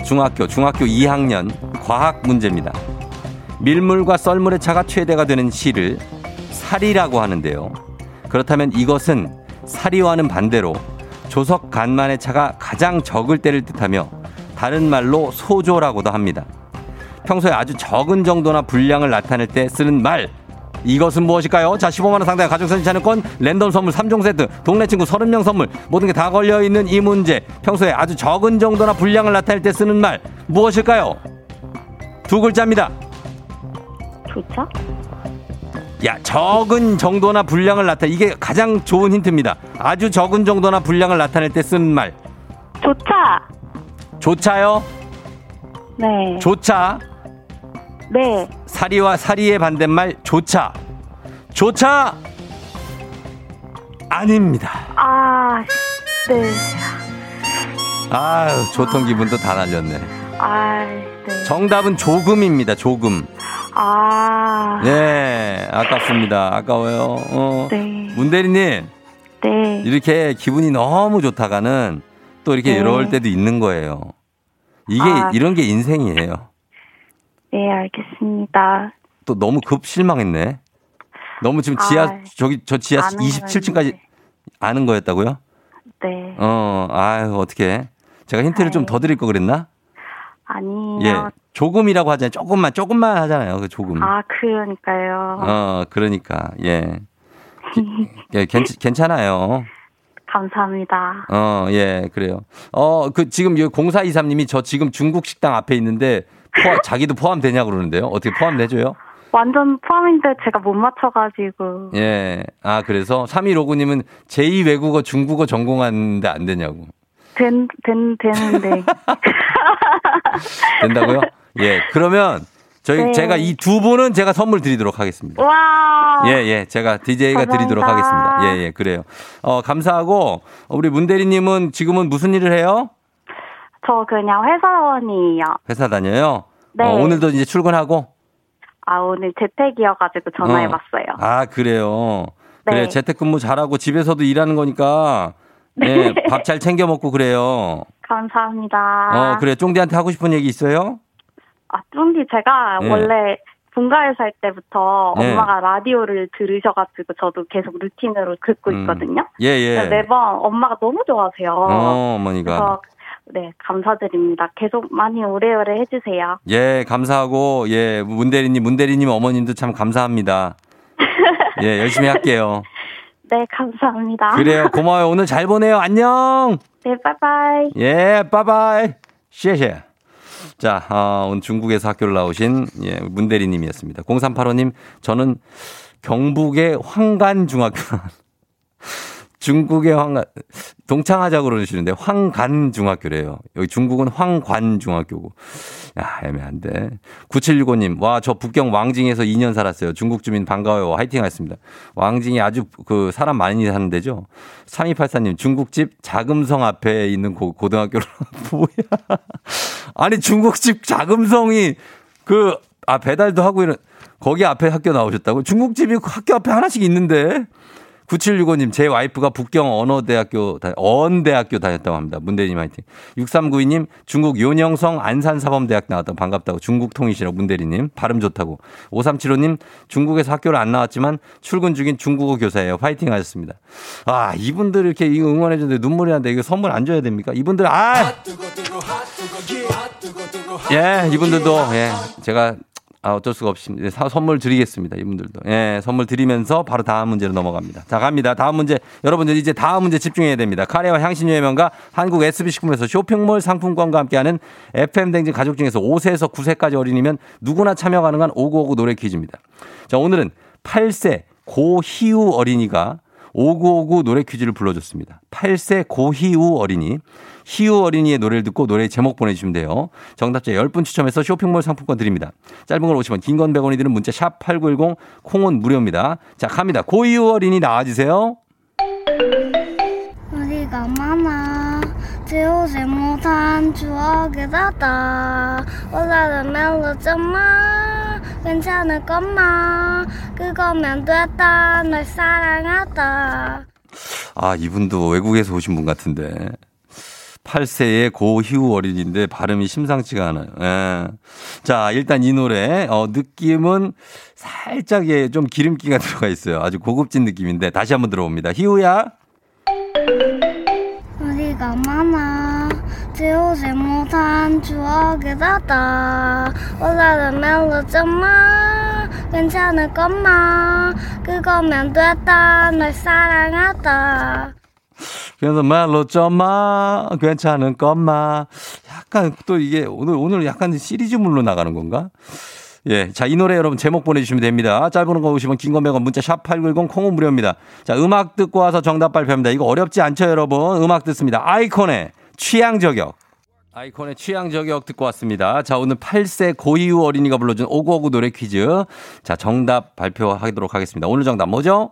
Speaker 1: 중학교, 중학교 2학년 과학 문제입니다. 밀물과 썰물의 차가 최대가 되는 시를 사리라고 하는데요. 그렇다면 이것은 사리와는 반대로 조석 간만의 차가 가장 적을 때를 뜻하며 다른 말로 소조라고도 합니다. 평소에 아주 적은 정도나 분량을 나타낼 때 쓰는 말. 이것은 무엇일까요? 자, 15만원 상당의 가족사진 촬영권, 랜덤 선물 3종 세트, 동네 친구 30명 선물, 모든 게 다 걸려있는 이 문제. 평소에 아주 적은 정도나 분량을 나타낼 때 쓰는 말. 무엇일까요? 두 글자입니다.
Speaker 6: 좋죠?
Speaker 1: 야, 적은 정도나 분량을 나타, 이게 가장 좋은 힌트입니다. 아주 적은 정도나 분량을 나타낼 때 쓰는 말.
Speaker 6: 조차.
Speaker 1: 조차요?
Speaker 6: 네,
Speaker 1: 조차.
Speaker 6: 네,
Speaker 1: 사리와 사리의 반대말 조차. 조차 아닙니다.
Speaker 6: 아, 네,
Speaker 1: 아유, 좋던 기분도 다 날렸네.
Speaker 6: 아, 네,
Speaker 1: 정답은 조금입니다. 조금.
Speaker 6: 아,
Speaker 1: 네, 아깝습니다. 아까워요. 어.
Speaker 6: 네,
Speaker 1: 문대리님,
Speaker 6: 네,
Speaker 1: 이렇게 기분이 너무 좋다가는 또 이렇게
Speaker 6: 네.
Speaker 1: 이럴 때도 있는 거예요. 이게
Speaker 6: 아.
Speaker 1: 이런 게 인생이에요.
Speaker 6: 네, 알겠습니다.
Speaker 1: 또 너무 급 실망했네. 너무 지금 지하
Speaker 6: 아,
Speaker 1: 저기 저 지하
Speaker 6: 아는
Speaker 1: 27층까지
Speaker 6: 거였는데.
Speaker 1: 아는 거였다고요?
Speaker 6: 네,
Speaker 1: 어, 아유, 어떻게. 제가 힌트를 좀
Speaker 6: 아유.
Speaker 1: 더 드릴 거 그랬나?
Speaker 6: 아니요.
Speaker 1: 예. 조금이라고 하잖아요. 조금만, 조금만 하잖아요. 그 조금.
Speaker 6: 아, 그러니까요.
Speaker 1: 어, 그러니까, 예. 예, 괜, 괜찮아요.
Speaker 6: 감사합니다.
Speaker 1: 어, 예, 그래요. 어, 그, 지금, 0423님이 저 지금 중국 식당 앞에 있는데, 포함, 자기도 포함되냐고 그러는데요. 어떻게 포함되줘요?
Speaker 6: 완전 포함인데 제가 못 맞춰가지고.
Speaker 1: 예. 아, 그래서 3159님은 제2 외국어 중국어 전공하는데 안 되냐고.
Speaker 6: 된, 된, 되는데.
Speaker 1: 된다고요? 예. 그러면 저희,
Speaker 6: 네.
Speaker 1: 제가 이 두 분은 제가 선물 드리도록 하겠습니다.
Speaker 6: 와.
Speaker 1: 예, 예. 제가 DJ가 드리도록
Speaker 6: 감사합니다.
Speaker 1: 하겠습니다. 예, 예. 그래요. 어, 감사하고, 우리 문대리 님은 지금은 무슨 일을 해요?
Speaker 6: 저 그냥 회사원이에요.
Speaker 1: 회사 다녀요?
Speaker 6: 네.
Speaker 1: 어, 오늘도 이제 출근하고?
Speaker 6: 아, 오늘 재택이어 가지고 전화해 봤어요.
Speaker 1: 아, 그래요.
Speaker 6: 네.
Speaker 1: 그래, 재택근무 잘하고 집에서도 일하는 거니까, 예, 밥 잘 챙겨 먹고 그래요.
Speaker 6: 감사합니다.
Speaker 1: 어, 그래. 쫑디한테 하고 싶은 얘기 있어요?
Speaker 6: 아, 쫑디 제가
Speaker 1: 네.
Speaker 6: 원래 본가에 살 때부터
Speaker 1: 네.
Speaker 6: 엄마가 라디오를 들으셔가지고 저도 계속 루틴으로 듣고
Speaker 1: 음.
Speaker 6: 있거든요.
Speaker 1: 예, 예.
Speaker 6: 매번 엄마가 너무 좋아하세요.
Speaker 1: 어, 어머니가.
Speaker 6: 네, 감사드립니다. 계속 많이 오래오래 해주세요.
Speaker 1: 예, 감사하고, 예, 문대리님, 문대리님 어머님도 참 감사합니다. 예, 열심히 할게요.
Speaker 6: 네, 감사합니다.
Speaker 1: 그래요. 고마워요. 오늘 잘 보내요. 안녕!
Speaker 6: 네, 빠이빠이.
Speaker 1: 예, 빠바이. 쉐쉐. 자, 어, 오늘 중국에서 학교를 나오신 예, 문대리님이었습니다. 0385님, 저는 경북의 황간중학교. 중국의 황간, 동창하자고 그러시는데 황간중학교래요. 여기 중국은 황관중학교고. 야, 애매한데. 9765님, 와, 저 북경 왕징에서 2년 살았어요. 중국 주민 반가워요. 화이팅 하셨습니다. 왕징이 아주 그 사람 많이 사는 데죠. 3284님, 중국집 자금성 앞에 있는 고, 고등학교로. 뭐야. 아니, 중국집 자금성이 그, 아, 배달도 하고 이런, 거기 앞에 학교 나오셨다고? 중국집이 그 학교 앞에 하나씩 있는데. 9765님, 제 와이프가 북경 언어대학교, 다- 언대학교 다녔다고 합니다. 문대리님 화이팅. 6392님, 중국 요녕성 안산사범대학 나왔다고 반갑다고. 중국 통이시라고 문대리님. 발음 좋다고. 5375님, 중국에서 학교를 안 나왔지만 출근 중인 중국어 교사예요. 화이팅 하셨습니다. 아, 이분들 이렇게 응원해주는데 눈물이 나는데 이거 선물 안 줘야 됩니까? 이분들, 아! 예, 이분들도, 예, 제가 아, 어쩔 수가 예, 사- 선물 드리겠습니다. 이분들도. 예, 선물 드리면서 바로 다음 문제로 넘어갑니다. 자, 갑니다. 다음 문제. 여러분들 이제 다음 문제 집중해야 됩니다. 카레와 향신료의 명가 한국 SB식품에서 쇼핑몰 상품권과 함께하는 FM댕진 가족 중에서 5세에서 9세까지 어린이면 누구나 참여 가능한 5959 노래 퀴즈입니다. 자, 오늘은 8세 고희우 어린이가 5959 노래 퀴즈를 불러줬습니다. 8세 고희우 어린이. 희우 어린이의 노래를 듣고 노래 제목 보내주시면 돼요. 정답자 10분 추첨해서 쇼핑몰 상품권 드립니다. 짧은 걸 50원, 긴 건 100원이 드는 문자 샵 8910, 콩은 무료입니다. 자, 갑니다. 고희우 어린이 나와주세요.
Speaker 7: 우리가 많아 지우지 못한 추억이 닿다 오늘은 멜로잖아 괜찮을 것만 그거면 됐다 널 사랑하다
Speaker 1: 아, 이분도 외국에서 오신 분 같은데. 8세의 고희우 어린이인데 발음이 심상치가 않아요. 예. 자, 일단 이 노래, 어, 느낌은 살짝 예, 좀 기름기가 들어가 있어요. 아주 고급진 느낌인데 다시 한번 들어봅니다. 희우야.
Speaker 7: 우리가 많아 지우지 못한 추억이 닿다 오늘은 멜로잖아 괜찮을 것만 그거면 됐다 널 사랑하다
Speaker 1: 그래서 말로 점마 괜찮은 것마 약간 또 이게 오늘 오늘 약간 시리즈물로 나가는 건가? 예. 자, 이 노래 여러분 제목 보내주시면 됩니다. 짧은 거 오시면 긴거 100원 문자 샵8910 콩은 무료입니다. 자, 음악 듣고 와서 정답 발표합니다. 이거 어렵지 않죠, 여러분? 음악 듣습니다. 아이콘의 취향 저격. 아이콘의 취향 저격 듣고 왔습니다. 자, 오늘 8세 고이우 어린이가 불러준 오구오구 노래 퀴즈. 자, 정답 발표하도록 하겠습니다. 오늘 정답 뭐죠?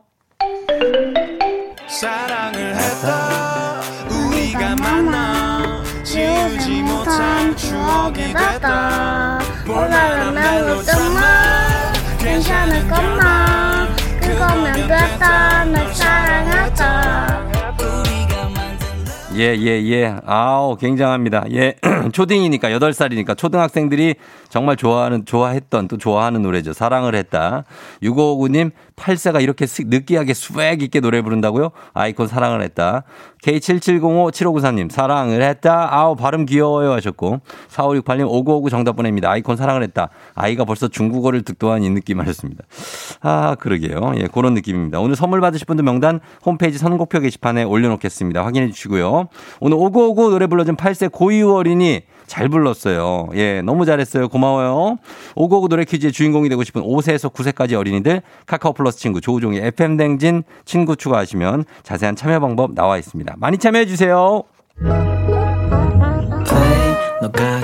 Speaker 4: 사랑을 했다 우리가 만나 지우지 못한 추억이 됐다
Speaker 7: 오늘은 멜로잖아 괜찮을 것만 그거면 됐다 널 사랑하다
Speaker 1: 예, 예, 예. 아우, 굉장합니다. 예. 초딩이니까, 8살이니까 초등학생들이 정말 좋아하는, 좋아했던, 또 좋아하는 노래죠. 사랑을 했다. 6559님, 8세가 이렇게 스- 느끼하게 swag 있게 노래 부른다고요? 아이콘 사랑을 했다. K7705-7593님, 사랑을 했다. 아우, 발음 귀여워요 하셨고. 4568님, 5959 정답 보냅니다. 아이콘 사랑을 했다. 아이가 벌써 중국어를 득도한 이 느낌 하셨습니다. 아, 그러게요. 예, 그런 느낌입니다. 오늘 선물 받으실 분들 명단 홈페이지 선곡표 게시판에 올려놓겠습니다. 확인해 주시고요. 오늘 5959 노래 불러준 8세 고유 어린이 잘 불렀어요. 예, 너무 잘했어요. 고마워요. 5959 노래 퀴즈의 주인공이 되고 싶은 5세에서 9세까지 어린이들 카카오 플러스 친구 조우종의 FM 댕진 친구 추가하시면 자세한 참여 방법 나와 있습니다. 많이 참여해 주세요.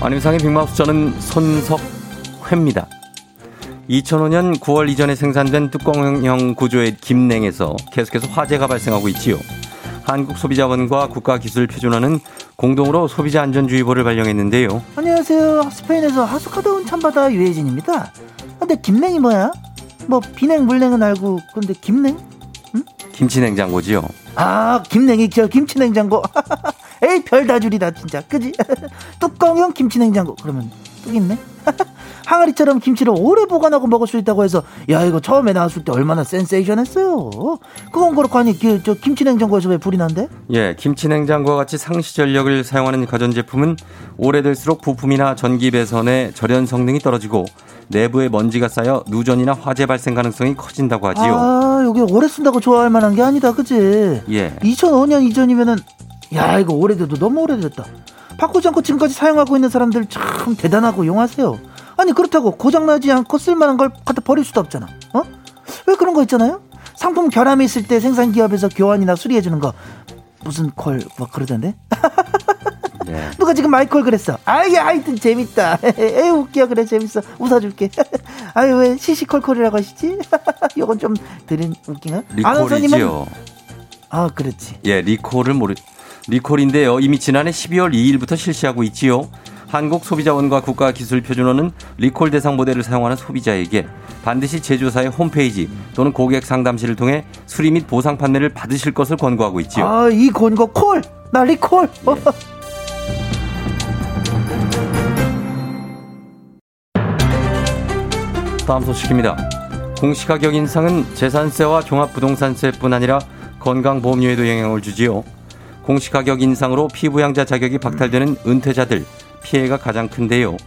Speaker 1: 안윤상의 빅마우스 저는 손석회입니다. 2005년 9월 이전에 생산된 뚜껑형 구조의 김냉에서 계속해서 화재가 발생하고 있지요. 한국소비자원과 국가기술표준화는 공동으로 소비자 안전주의보를 발령했는데요.
Speaker 8: 안녕하세요. 스페인에서 하숙하다 온 참바다 유혜진입니다. 근데 김냉이 뭐야? 뭐 비냉 물냉은 알고 근데 김냉?
Speaker 1: 김치냉장고지요.
Speaker 8: 아 김냉이 저 김치냉장고. 에이 별다 줄이다 진짜 그지? 뚜껑형 김치냉장고 그러면 뚝 있네. 항아리처럼 김치를 오래 보관하고 먹을 수 있다고 해서 야 이거 처음에 나왔을 때 얼마나 센세이션했어요. 그건 그렇고 아니 그, 저 김치냉장고에서 왜 불이 난대?
Speaker 1: 예, 김치냉장고와 같이 상시 전력을 사용하는 가전제품은 오래될수록 부품이나 전기 배선의 절연 성능이 떨어지고 내부에 먼지가 쌓여 누전이나 화재 발생 가능성이 커진다고 하지요.
Speaker 8: 아 여기 오래 쓴다고 좋아할 만한 게 아니다 그지?
Speaker 1: 예.
Speaker 8: 2005년 이전이면은 야 이거 오래돼도 너무 오래됐다. 바꾸지 않고 지금까지 사용하고 있는 사람들 참 대단하고 용하세요. 아니 그렇다고 고장나지 않고 쓸만한 걸 갖다 버릴 수도 없잖아. 어? 왜 그런 거 있잖아요? 상품 결함이 있을 때 생산 기업에서 교환이나 수리해 주는 거 무슨 콜뭐 그러던데?
Speaker 1: 예.
Speaker 8: 누가 지금 마이콜 그랬어? 아이 하여튼 재밌다. 에이 웃겨 그래 재밌어. 웃어줄게. 아유 왜 시시콜콜이라고 하시지? 이건 좀 들은 웃기나?
Speaker 1: 리콜이지요.
Speaker 8: 아 그렇지.
Speaker 1: 예, 리콜을 모르 리콜인데요. 이미 지난해 12월 2일부터 실시하고 있지요. 한국소비자원과 국가기술표준원은 리콜 대상 모델을 사용하는 소비자에게 반드시 제조사의 홈페이지 또는 고객 상담실을 통해 수리 및 보상 판매를 받으실 것을 권고하고 있지요.
Speaker 8: 아 이 권고 콜. 나 리콜. 어.
Speaker 1: 다음 소식입니다. 공시가격 인상은 재산세와 종합부동산세뿐 아니라 건강보험료에도 영향을 주지요. 공시 가격 인상으로 피부양자 자격이 박탈되는 은퇴자들 피해가 가장 큰데요.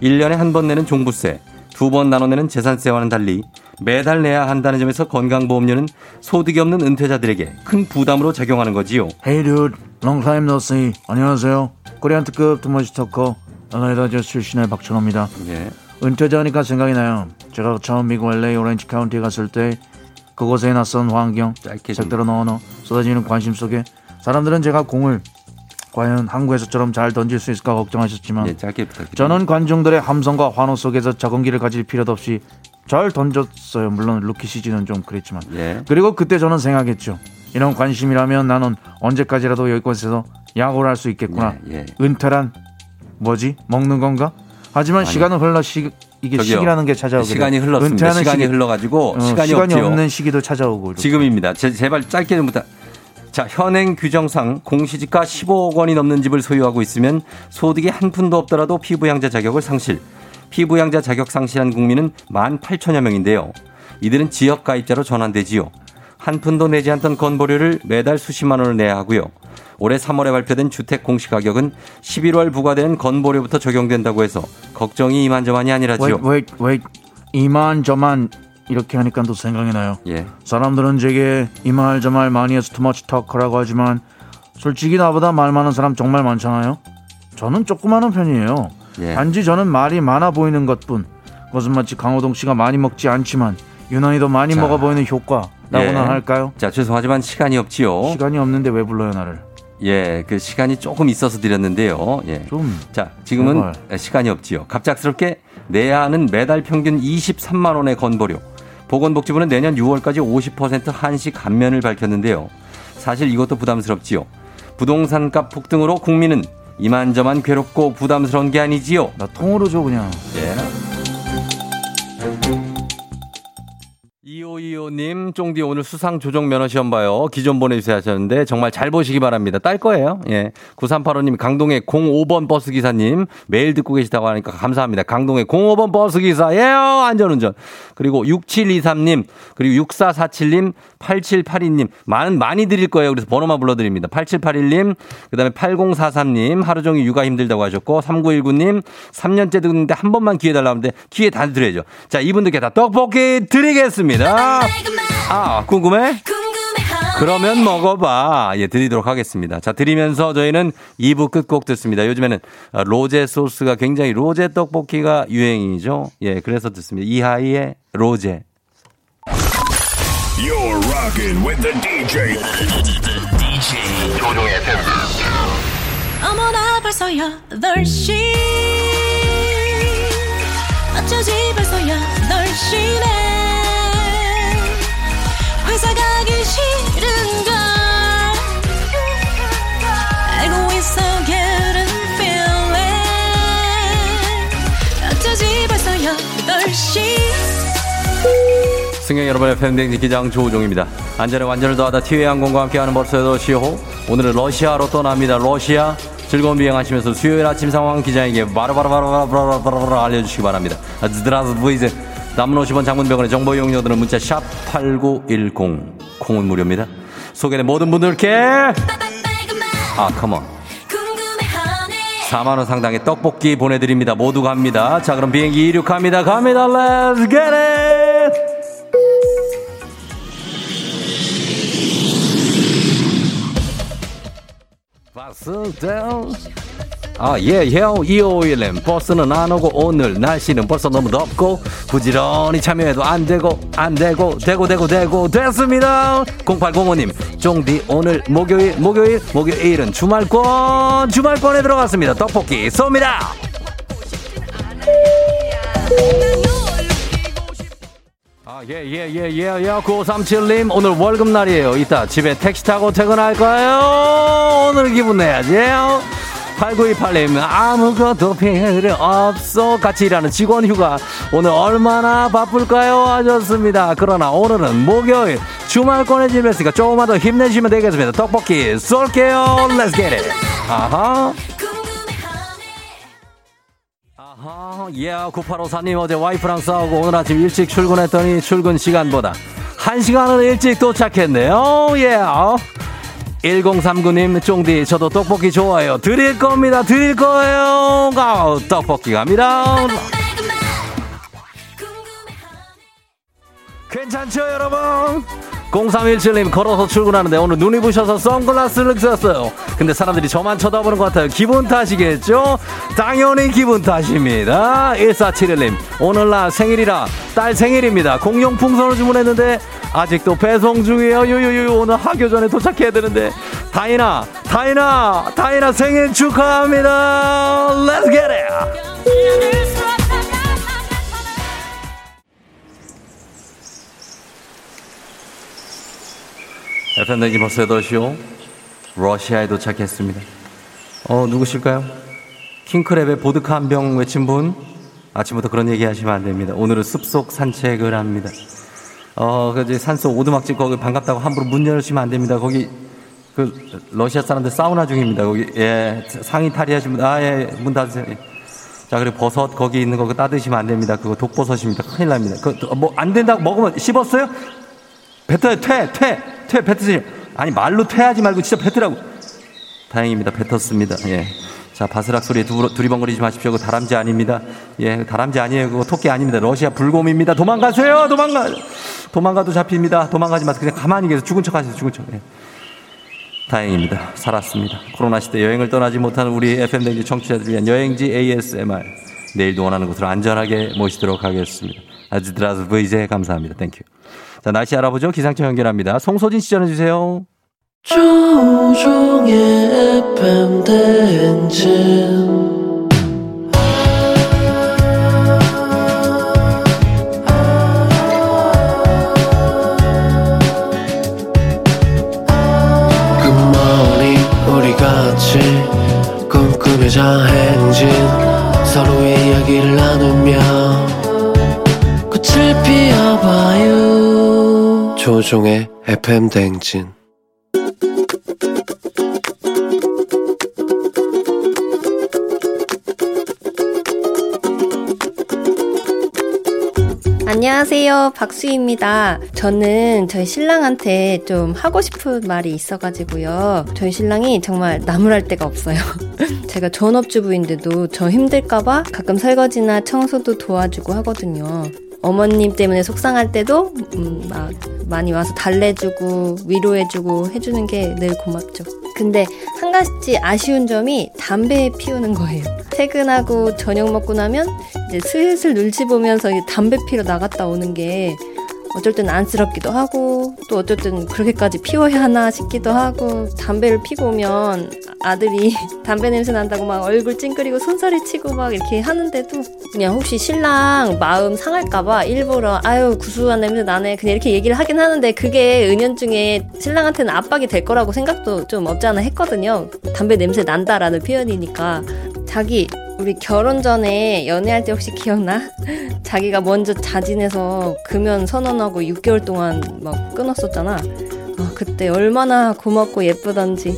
Speaker 1: 1년에 한 번 내는 종부세, 두 번 나눠내는 재산세와는 달리 매달 내야 한다는 점에서 건강보험료는 소득이 없는 은퇴자들에게 큰 부담으로 작용하는 거지요.
Speaker 8: Hey dude, long time no see. 안녕하세요. 코리안 특급 투머치 터커 LA 출신의 박찬호입니다.
Speaker 1: 예.
Speaker 8: 은퇴자니까 생각이 나요. 제가 처음 미국 LA 오렌지 카운티에 갔을 때 그곳의 낯선 환경. 색다른 언어, 쏟아지는 관심 속에 사람들은 제가 공을 과연 한국에서처럼 잘 던질 수 있을까 걱정하셨지만
Speaker 1: 예, 짧게 부탁드립니다.
Speaker 8: 저는 관중들의 함성과 환호 속에서 적응기를 가질 필요도 없이 잘 던졌어요. 물론 루키 시즌은 좀 그랬지만.
Speaker 1: 예.
Speaker 8: 그리고 그때 저는 생각했죠. 이런 관심이라면 나는 언제까지라도 여기곳에서 야구를 할 수 있겠구나.
Speaker 1: 예, 예.
Speaker 8: 은퇴란 뭐지? 먹는 건가? 하지만
Speaker 1: 아니.
Speaker 8: 시간은 흘러 시, 이게
Speaker 1: 저기요.
Speaker 8: 시기라는 게 찾아오고
Speaker 1: 시간이 흘렀습니다. 시간이 흘러가지고 시간이 없지요.
Speaker 8: 없는 시기도 찾아오고 이렇게.
Speaker 1: 지금입니다. 제, 제발 짧게 좀 부탁. 자, 현행 규정상 공시지가 15억 원이 넘는 집을 소유하고 있으면 소득이 한 푼도 없더라도 피부양자 자격을 상실. 피부양자 자격 상실한 국민은 18,000여 명인데요. 이들은 지역 가입자로 전환되지요. 한 푼도 내지 않던 건보료를 매달 수십만 원을 내야 하고요. 올해 3월에 발표된 주택 공시 가격은 11월 부과되는 건보료부터 적용된다고 해서 걱정이 이만저만이 아니라지요.
Speaker 8: wait. 이만저만 이렇게 하니까 또 생각이 나요.
Speaker 1: 예.
Speaker 8: 사람들은 제게 이 말 저 말 많이 해서 투머치 터커라고 하지만 솔직히 나보다 말 많은 사람 정말 많잖아요. 저는 조그마한 편이에요.
Speaker 1: 예.
Speaker 8: 단지 저는 말이 많아 보이는 것뿐. 그것은 마치 강호동 씨가 많이 먹지 않지만 유난히 더 많이
Speaker 1: 자.
Speaker 8: 먹어 보이는 효과라고나
Speaker 1: 예.
Speaker 8: 할까요?
Speaker 1: 자, 죄송하지만 시간이 없지요.
Speaker 8: 시간이 없는데 왜 불러요 나를?
Speaker 1: 예, 그 시간이 조금 있어서 드렸는데요. 예.
Speaker 8: 좀
Speaker 1: 자, 지금은
Speaker 8: 제발.
Speaker 1: 시간이 없지요. 갑작스럽게 내야 하는 매달 평균 23만 원의 건보료. 보건복지부는 내년 6월까지 50% 한시 감면을 밝혔는데요. 사실 이것도 부담스럽지요. 부동산 값 폭등으로 국민은 이만저만 괴롭고 부담스러운 게 아니지요.
Speaker 8: 나 통으로 줘 그냥.
Speaker 1: 예. 2525님, 쫑디 오늘 수상 조정 면허 시험 봐요. 기존 보내주세요 하셨는데 정말 잘 보시기 바랍니다. 딸 거예요. 예. 9385님, 강동의 05번 버스 기사님, 매일 듣고 계시다고 하니까 감사합니다. 강동의 05번 버스 기사, 예요! 안전운전. 그리고 6723님, 그리고 6447님, 8782님, 많은, 많이 드릴 거예요. 그래서 번호만 불러드립니다. 8781님, 그 다음에 8043님, 하루 종일 육아 힘들다고 하셨고, 3919님, 3년째 듣는데 한 번만 기회 달라고 하는데 기회 다 드려야죠. 자, 이분들께 다 떡볶이 드리겠습니다. 아, 궁금해? 그러면 먹어봐. 예, 드리도록 하겠습니다. 자, 드리면서 저희는 2부 끝곡 듣습니다. 요즘에는 로제 소스가 굉장히 로제 떡볶이가 유행이죠. 예, 그래서 듣습니다. 이하이의 로제.
Speaker 9: You're rocking with the DJ. DJ 조종의.
Speaker 10: 어머나 벌써 8시 어쩌지 벌써 8시네
Speaker 1: 승객 여러분의 팬데믹 기장 조우종입니다. 안전에 완전을 더하다 티웨이 항공과 함께하는 벌써도 시호. 오늘은 러시아로 떠납니다. 러시아. 즐거운 비행하시면서 수요일 아침 상황 기장에게 바로바로바로바로바로 알려주시기 바랍니다. 드라스 부이즈. 남은 50원 장문병원의 정보 이용료들은 문자 샵 8910. 콩은 무료입니다. 소개된 모든 분들께 아 컴온 4만원 상당의 떡볶이 보내드립니다. 모두 갑니다. 자, 그럼 비행기 이륙합니다. 갑니다. Let's get down. 아, 예, 형, 2511. 버스는 안 오고 오늘 날씨는 벌써 너무 덥고 부지런히 참여해도 안 되고 안 되고 되고 되고 되고 됐습니다. 0805님, 쫑디 오늘 목요일 목요일 목요일은 주말권 주말권에 들어갔습니다. 떡볶이 쏩니다. 아, 예, 예, 예, 예, 예. 9537님, 오늘 월급날이에요. 이따 집에 택시 타고 퇴근할까요? 오늘 기분 내야지. 8928님, 아무것도 필요 없어. 같이 일하는 직원 휴가. 오늘 얼마나 바쁠까요? 하셨습니다. 그러나 오늘은 목요일 주말권에 집했으니까 조금만 더 힘내시면 되겠습니다. 떡볶이 쏠게요. Let's get it. 아하. 아하, 예, 9854님 어제 와이프랑 싸우고 오늘 아침 일찍 출근했더니 출근 시간보다 한시간은 일찍 도착했네요. 예. 1039님, 쫑디, 저도 떡볶이 좋아요. 드릴 겁니다. 드릴 거예요. 아, 떡볶이 갑니다. 괜찮죠, 여러분? 0317님 걸어서 출근하는데 오늘 눈이 부셔서 선글라스를 썼어요. 근데 사람들이 저만 쳐다보는 것 같아요. 기분 탓이겠죠? 당연히 기분 탓입니다. 1471님 오늘날 생일이라 딸 생일입니다. 공룡 풍선을 주문했는데 아직도 배송 중이에요. 유유유 오늘 학교 전에 도착해야 되는데 다이나 다이나 다이나 생일 축하합니다. Let's get it. FM댕지 벌써 8시요. 러시아에 도착했습니다. 어, 누구실까요? 킹크랩의 보드카 한 병 외친 분? 아침부터 그런 얘기 하시면 안 됩니다. 오늘은 숲속 산책을 합니다. 어, 그, 이제 산속 오두막집 거기 반갑다고 함부로 문 열으시면 안 됩니다. 거기, 그, 러시아 사람들 사우나 중입니다. 거기, 예, 상의 탈의하신 분, 아, 예, 문 닫으세요. 예. 자, 그리고 버섯 거기 있는 거 따드시면 안 됩니다. 그거 독버섯입니다. 큰일 납니다. 그, 뭐, 안 된다고 먹으면 씹었어요? 뱉어요, 퇴, 퇴, 퇴, 뱉으세요. 아니, 말로 퇴하지 말고 진짜 뱉으라고. 다행입니다. 뱉었습니다. 예. 자, 바스락 소리에 두, 두리번거리지 마십시오. 그 다람쥐 아닙니다. 예, 다람쥐 아니에요. 그거 토끼 아닙니다. 러시아 불곰입니다. 도망가세요! 도망가! 도망가도 잡힙니다. 도망가지 마세요. 그냥 가만히 계세요. 죽은 척 하세요. 죽은 척. 예. 다행입니다. 살았습니다. 코로나 시대 여행을 떠나지 못하는 우리 FM 대행진 청취자들 위한 여행지 ASMR. 내일도 원하는 곳으로 안전하게 모시도록 하겠습니다. 아 здравствуйте 감사합니다. Thank you. 자, 날씨 알아보죠. 기상청 연결합니다. 송소진 씨 전해주세요.
Speaker 11: 조종의 FM 대행진 굿모닝 우리 같이 꿈꾸며자 행진 서로의 이야기를 나누며 꽃을 피워봐요 조종의 FM 대행진
Speaker 12: 안녕하세요. 박수희입니다. 저는 저희 신랑한테 좀 하고 싶은 말이 있어가지고요. 저희 신랑이 정말 나무랄 데가 없어요. 제가 전업주부인데도 저 힘들까봐 가끔 설거지나 청소도 도와주고 하거든요. 어머님 때문에 속상할 때도 음, 막 많이 와서 달래주고 위로해주고 해주는 게 늘 고맙죠. 근데 한 가지 아쉬운 점이 담배 피우는 거예요. 퇴근하고 저녁 먹고 나면 이제 슬슬 눈치 보면서 담배 피러 나갔다 오는 게 어쩔 땐 안쓰럽기도 하고 또 어쩔 땐 그렇게까지 피워야 하나 싶기도 하고 담배를 피고 오면 아들이 담배 냄새 난다고 막 얼굴 찡그리고 손살이 치고 막 이렇게 하는데도 그냥 혹시 신랑 마음 상할까봐 일부러 아유 구수한 냄새 나네 그냥 이렇게 얘기를 하긴 하는데 그게 은연중에 신랑한테는 압박이 될 거라고 생각도 좀 없지 않아 했거든요. 담배 냄새 난다라는 표현이니까 자기 우리 결혼 전에 연애할 때 혹시 기억나? 자기가 먼저 자진해서 금연 선언하고 6개월 동안 막 끊었었잖아. 아, 그때 얼마나 고맙고 예쁘던지.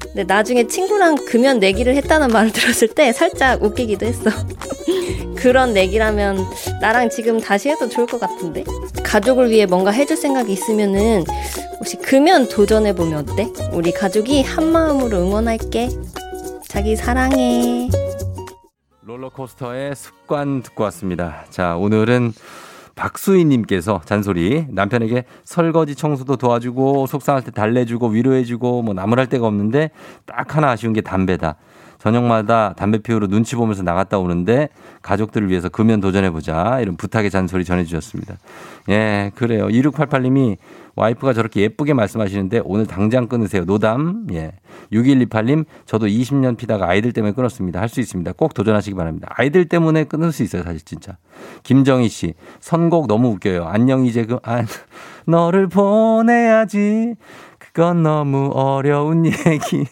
Speaker 12: 근데 나중에 친구랑 금연 내기를 했다는 말을 들었을 때 살짝 웃기기도 했어. 그런 내기라면 나랑 지금 다시 해도 좋을 것 같은데? 가족을 위해 뭔가 해줄 생각이 있으면은 혹시 금연 도전해보면 어때? 우리 가족이 한 마음으로 응원할게. 자기 사랑해.
Speaker 1: 롤러코스터의 습관 듣고 왔습니다. 자, 오늘은 박수희님께서 잔소리 남편에게 설거지 청소도 도와주고 속상할 때 달래주고 위로해주고 뭐 나무랄 데가 없는데 딱 하나 아쉬운 게 담배다. 저녁마다 담배 피우러 눈치 보면서 나갔다 오는데 가족들을 위해서 금연 도전해보자. 이런 부탁의 잔소리 전해주셨습니다. 예, 그래요. 2688님이 와이프가 저렇게 예쁘게 말씀하시는데 오늘 당장 끊으세요. 노담. 예. 6128님, 저도 20년 피다가 아이들 때문에 끊었습니다. 할 수 있습니다. 꼭 도전하시기 바랍니다. 아이들 때문에 끊을 수 있어요. 사실 진짜. 김정희 씨, 선곡 너무 웃겨요. 안녕 이제 그, 아, 너를 보내야지. 그건 너무 어려운 얘기.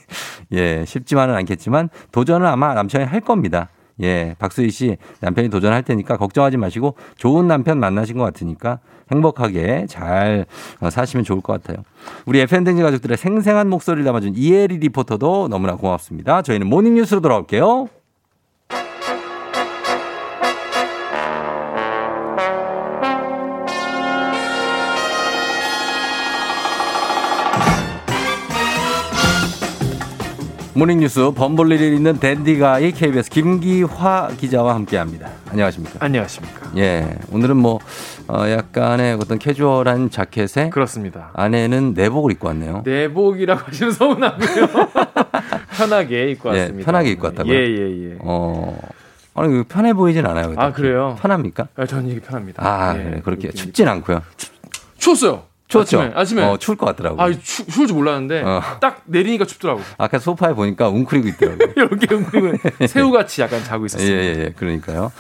Speaker 1: 예, 쉽지만은 않겠지만 도전은 아마 남편이 할 겁니다. 예, 박수희 씨 남편이 도전할 테니까 걱정하지 마시고 좋은 남편 만나신 것 같으니까 행복하게 잘 어, 사시면 좋을 것 같아요. 우리 FN댕지 가족들의 생생한 목소리를 담아준 이혜리 리포터도 너무나 고맙습니다. 저희는 모닝뉴스로 돌아올게요. 모닝뉴스 범볼 일이 있는 댄디가이 KBS 김기화 기자와 함께합니다. 안녕하십니까?
Speaker 13: 안녕하십니까?
Speaker 1: 예, 오늘은 뭐 어, 약간의 어떤 캐주얼한 자켓에
Speaker 13: 그렇습니다.
Speaker 1: 안에는 내복을 입고 왔네요.
Speaker 13: 내복이라고 하시면 서운하고요. 편하게 입고
Speaker 1: 예,
Speaker 13: 왔습니다.
Speaker 1: 편하게 입고 왔다고요?
Speaker 13: 예, 예, 예.
Speaker 1: 어, 아니 그 편해 보이진 않아요.
Speaker 13: 아, 그래요?
Speaker 1: 편합니까?
Speaker 13: 아, 저는 이게 편합니다.
Speaker 1: 아,
Speaker 13: 예,
Speaker 1: 그래. 그렇게. 춥진 않고요.
Speaker 13: 추웠어요.
Speaker 1: 추웠죠?
Speaker 13: 아침에. 아침에.
Speaker 1: 어, 추울 것 같더라고요.
Speaker 13: 아, 추, 추울 줄 몰랐는데
Speaker 1: 어.
Speaker 13: 딱 내리니까 춥더라고.
Speaker 1: 아까 소파에 보니까 웅크리고 있더라고요.
Speaker 13: 이렇게 그리고 새우같이 약간 자고
Speaker 1: 예,
Speaker 13: 있었어요.
Speaker 1: 예, 예. 그러니까요.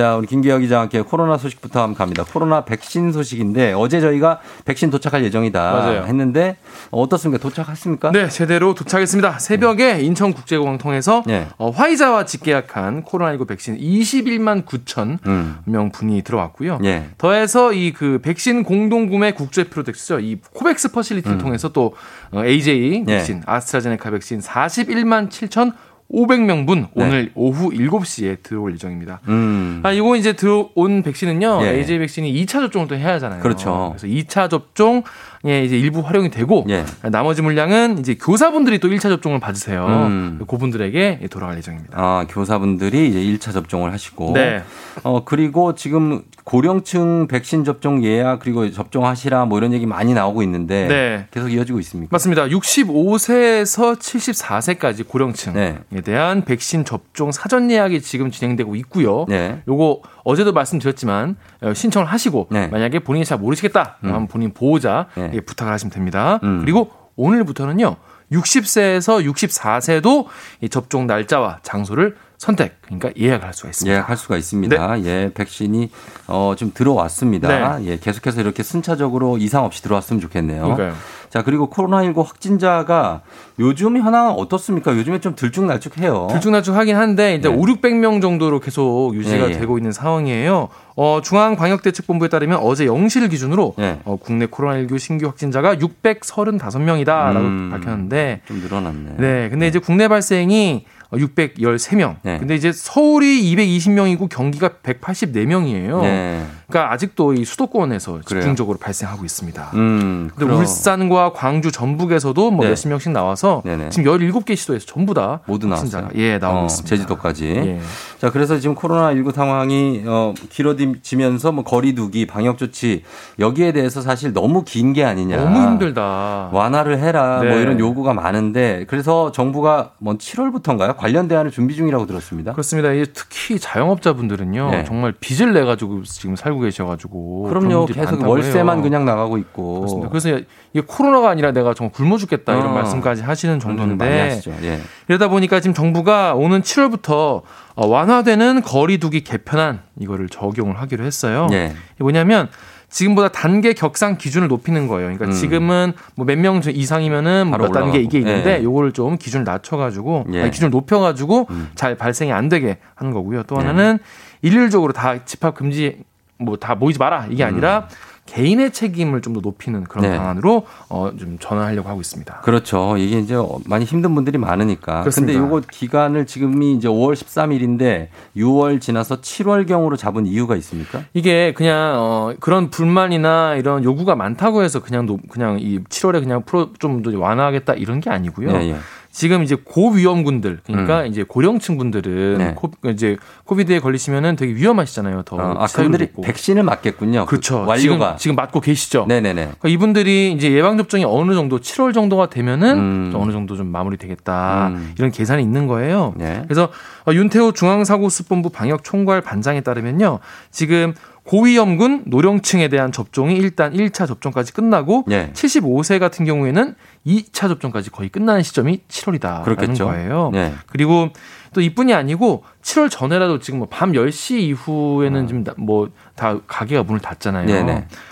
Speaker 1: 자, 우리 김기혁 기자와 함께 코로나 소식부터 한번 갑니다. 코로나 백신 소식인데 어제 저희가 백신 도착할 예정이다
Speaker 13: 맞아요.
Speaker 1: 했는데 어떻습니까? 도착했습니까?
Speaker 13: 네, 제대로 도착했습니다. 새벽에 인천국제공항 통해서
Speaker 1: 네.
Speaker 13: 어, 화이자와 직계약한 코로나19 백신 21만 9천
Speaker 1: 음.
Speaker 13: 명 분이 들어왔고요.
Speaker 1: 예.
Speaker 13: 더해서 이 그 백신 공동구매 국제 프로젝트죠. 이 코백스 퍼실리티를 통해서 또 어, AJ
Speaker 1: 음. 예.
Speaker 13: 백신, 아스트라제네카 백신 41만 7천 500명분 오늘 오후 7시에 들어올 예정입니다.
Speaker 1: 네. 음.
Speaker 13: 아, 이거 이제 들어온 백신은요.
Speaker 1: 예.
Speaker 13: AJ 백신이 2차 접종을 또 해야 하잖아요.
Speaker 1: 그렇죠.
Speaker 13: 그래서 2차 접종 예, 이제 일부 활용이 되고
Speaker 1: 예.
Speaker 13: 나머지 물량은 이제 교사분들이 또 1차 접종을 받으세요.
Speaker 1: 음.
Speaker 13: 그분들에게 돌아갈 예정입니다.
Speaker 1: 아, 교사분들이 이제 1차 접종을 하시고.
Speaker 13: 네.
Speaker 1: 어, 그리고 지금 고령층 백신 접종 예약 그리고 접종하시라 뭐 이런 얘기 많이 나오고 있는데
Speaker 13: 네.
Speaker 1: 계속 이어지고 있습니까?
Speaker 13: 맞습니다. 65세에서 74세까지 고령층에
Speaker 1: 네.
Speaker 13: 대한 백신 접종 사전 예약이 지금 진행되고 있고요.
Speaker 1: 네.
Speaker 13: 요거 어제도 말씀드렸지만 어, 신청을 하시고
Speaker 1: 네.
Speaker 13: 만약에 본인이 잘 모르시겠다 그러면 본인 보호자
Speaker 1: 네.
Speaker 13: 에 부탁을 하시면 됩니다.
Speaker 1: 음.
Speaker 13: 그리고 오늘부터는요. 60세에서 64세도 이 접종 날짜와 장소를 선택, 그러니까 예약을 할 수가 있습니다.
Speaker 1: 예약할 수가 있습니다. 예, 백신이 어, 좀 들어왔습니다. 예, 계속해서 이렇게 순차적으로 이상 없이 들어왔으면 좋겠네요.
Speaker 13: 그러니까요.
Speaker 1: 자, 그리고 코로나19 확진자가 요즘 현황은 어떻습니까? 요즘에 좀 들쭉날쭉해요.
Speaker 13: 들쭉날쭉 하긴 한데 이제
Speaker 1: 네.
Speaker 13: 5, 600명 정도로 계속 유지가
Speaker 1: 예, 예.
Speaker 13: 되고 있는 상황이에요. 어, 중앙방역대책본부에 따르면 어제 0시 기준으로
Speaker 1: 네.
Speaker 13: 어, 국내 코로나19 신규 확진자가 635명이다라고
Speaker 1: 음.
Speaker 13: 밝혔는데
Speaker 1: 좀 늘어났네.
Speaker 13: 네, 근데 이제 국내 발생이 613명.
Speaker 1: 네.
Speaker 13: 근데 이제 서울이 220명이고 경기가 184명이에요.
Speaker 1: 네.
Speaker 13: 그러니까 아직도 이 수도권에서
Speaker 1: 그래요?
Speaker 13: 집중적으로 발생하고 있습니다.
Speaker 1: 음,
Speaker 13: 근데
Speaker 1: 그럼.
Speaker 13: 울산과 광주, 전북에서도 뭐
Speaker 1: 네.
Speaker 13: 몇십 명씩 나와서
Speaker 1: 네네.
Speaker 13: 지금 17개 시도에서 전부 다
Speaker 1: 모두 나왔어요.
Speaker 13: 예, 나오고
Speaker 1: 어,
Speaker 13: 있습니다.
Speaker 1: 제주도까지.
Speaker 13: 예.
Speaker 1: 자, 그래서 지금 코로나19 상황이 어, 길어지면서 뭐 거리두기, 방역 조치 여기에 대해서 사실 너무 긴 게 아니냐.
Speaker 13: 너무 힘들다.
Speaker 1: 완화를 해라.
Speaker 13: 네.
Speaker 1: 뭐 이런 요구가 많은데 그래서 정부가 뭐 7월부터인가요? 관련 대안을 준비 중이라고 들었습니다.
Speaker 13: 그렇습니다. 특히 자영업자분들은요,
Speaker 1: 네.
Speaker 13: 정말 빚을 내 가지고 지금 살고 계셔가지고
Speaker 1: 그럼요. 계속 월세만
Speaker 13: 해요.
Speaker 1: 그냥 나가고 있고.
Speaker 13: 그렇습니다. 그래서 이게 코로나가 아니라 내가 정말 굶어 죽겠다 이런
Speaker 1: 어.
Speaker 13: 말씀까지 하시는 정도인데.
Speaker 1: 예.
Speaker 13: 이러다 보니까 지금 정부가 오는 7월부터 어, 완화되는 거리두기 개편안 이거를 적용을 하기로 했어요.
Speaker 1: 예.
Speaker 13: 뭐냐면 지금보다 단계 격상 기준을 높이는 거예요. 그러니까
Speaker 1: 음.
Speaker 13: 지금은 뭐 몇 명 이상이면은 몇 단계 이게. 있는데
Speaker 1: 예.
Speaker 13: 요거를 좀 기준을 낮춰가지고
Speaker 1: 예.
Speaker 13: 아니, 기준을 높여가지고
Speaker 1: 음.
Speaker 13: 잘 발생이 안 되게 하는 거고요. 또
Speaker 1: 네.
Speaker 13: 하나는 일률적으로 다 집합 금지 뭐 다 모이지 마라 이게 아니라 개인의 책임을 좀 더 높이는 그런
Speaker 1: 음. 네.
Speaker 13: 방안으로 어, 좀 전환하려고 하고 있습니다.
Speaker 1: 그렇죠. 이게 이제 많이 힘든 분들이 많으니까. 근데 요거 기간을 지금이 이제 5월 13일인데 6월 지나서 7월 경으로 잡은 이유가 있습니까?
Speaker 13: 이게 그냥 어 그런 불만이나 이런 요구가 많다고 해서 그냥 노, 그냥 이 7월에 그냥 풀어 좀더 완화하겠다 이런 게 아니고요.
Speaker 1: 예, 예.
Speaker 13: 지금 이제 고위험군들 그러니까
Speaker 1: 음.
Speaker 13: 이제 고령층 분들은
Speaker 1: 네.
Speaker 13: 코, 이제 코비드에 걸리시면은 되게 위험하시잖아요. 더
Speaker 1: 어, 아,
Speaker 13: 치사율도
Speaker 1: 그분들이
Speaker 13: 있고.
Speaker 1: 백신을 맞겠군요.
Speaker 13: 그렇죠.
Speaker 1: 완료가.
Speaker 13: 지금, 지금 맞고 계시죠.
Speaker 1: 네네네.
Speaker 13: 그러니까 이분들이 이제 예방 접종이 어느 정도 7월 정도가 되면은
Speaker 1: 음.
Speaker 13: 좀 어느 정도 좀 마무리되겠다
Speaker 1: 음.
Speaker 13: 이런 계산이 있는 거예요.
Speaker 1: 네.
Speaker 13: 그래서 어, 윤태호 중앙사고수본부 방역총괄 반장에 따르면요, 지금 고위험군 노령층에 대한 접종이 일단 1차 접종까지 끝나고
Speaker 1: 네.
Speaker 13: 75세 같은 경우에는 2차 접종까지 거의 끝나는 시점이 7월이다라는
Speaker 1: 그렇겠죠.
Speaker 13: 거예요.
Speaker 1: 네.
Speaker 13: 그리고 또 이뿐이 아니고 7월 전에라도 지금 뭐 밤 10시 이후에는 지금 뭐 다 가게가 문을 닫잖아요.
Speaker 1: 어. 네네.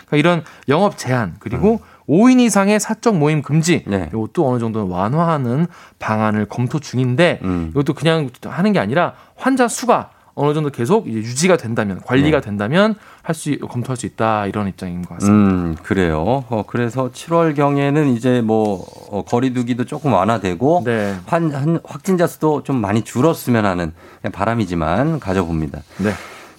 Speaker 13: 그러니까 이런 영업 제한 그리고 5인 이상의 사적 모임 금지
Speaker 1: 네.
Speaker 13: 이것도 어느 정도 완화하는 방안을 검토 중인데
Speaker 1: 음.
Speaker 13: 이것도 그냥 하는 게 아니라 환자 수가 어느 정도 계속 유지가 된다면 관리가
Speaker 1: 네.
Speaker 13: 된다면 할 수 검토할 수 있다 이런 입장인 것 같습니다.
Speaker 1: 음, 그래요. 어, 그래서 7월 경에는 이제 뭐 어, 거리두기도 조금 완화되고
Speaker 13: 네.
Speaker 1: 환, 한, 확진자 수도 좀 많이 줄었으면 하는 바람이지만 가져봅니다.
Speaker 13: 네.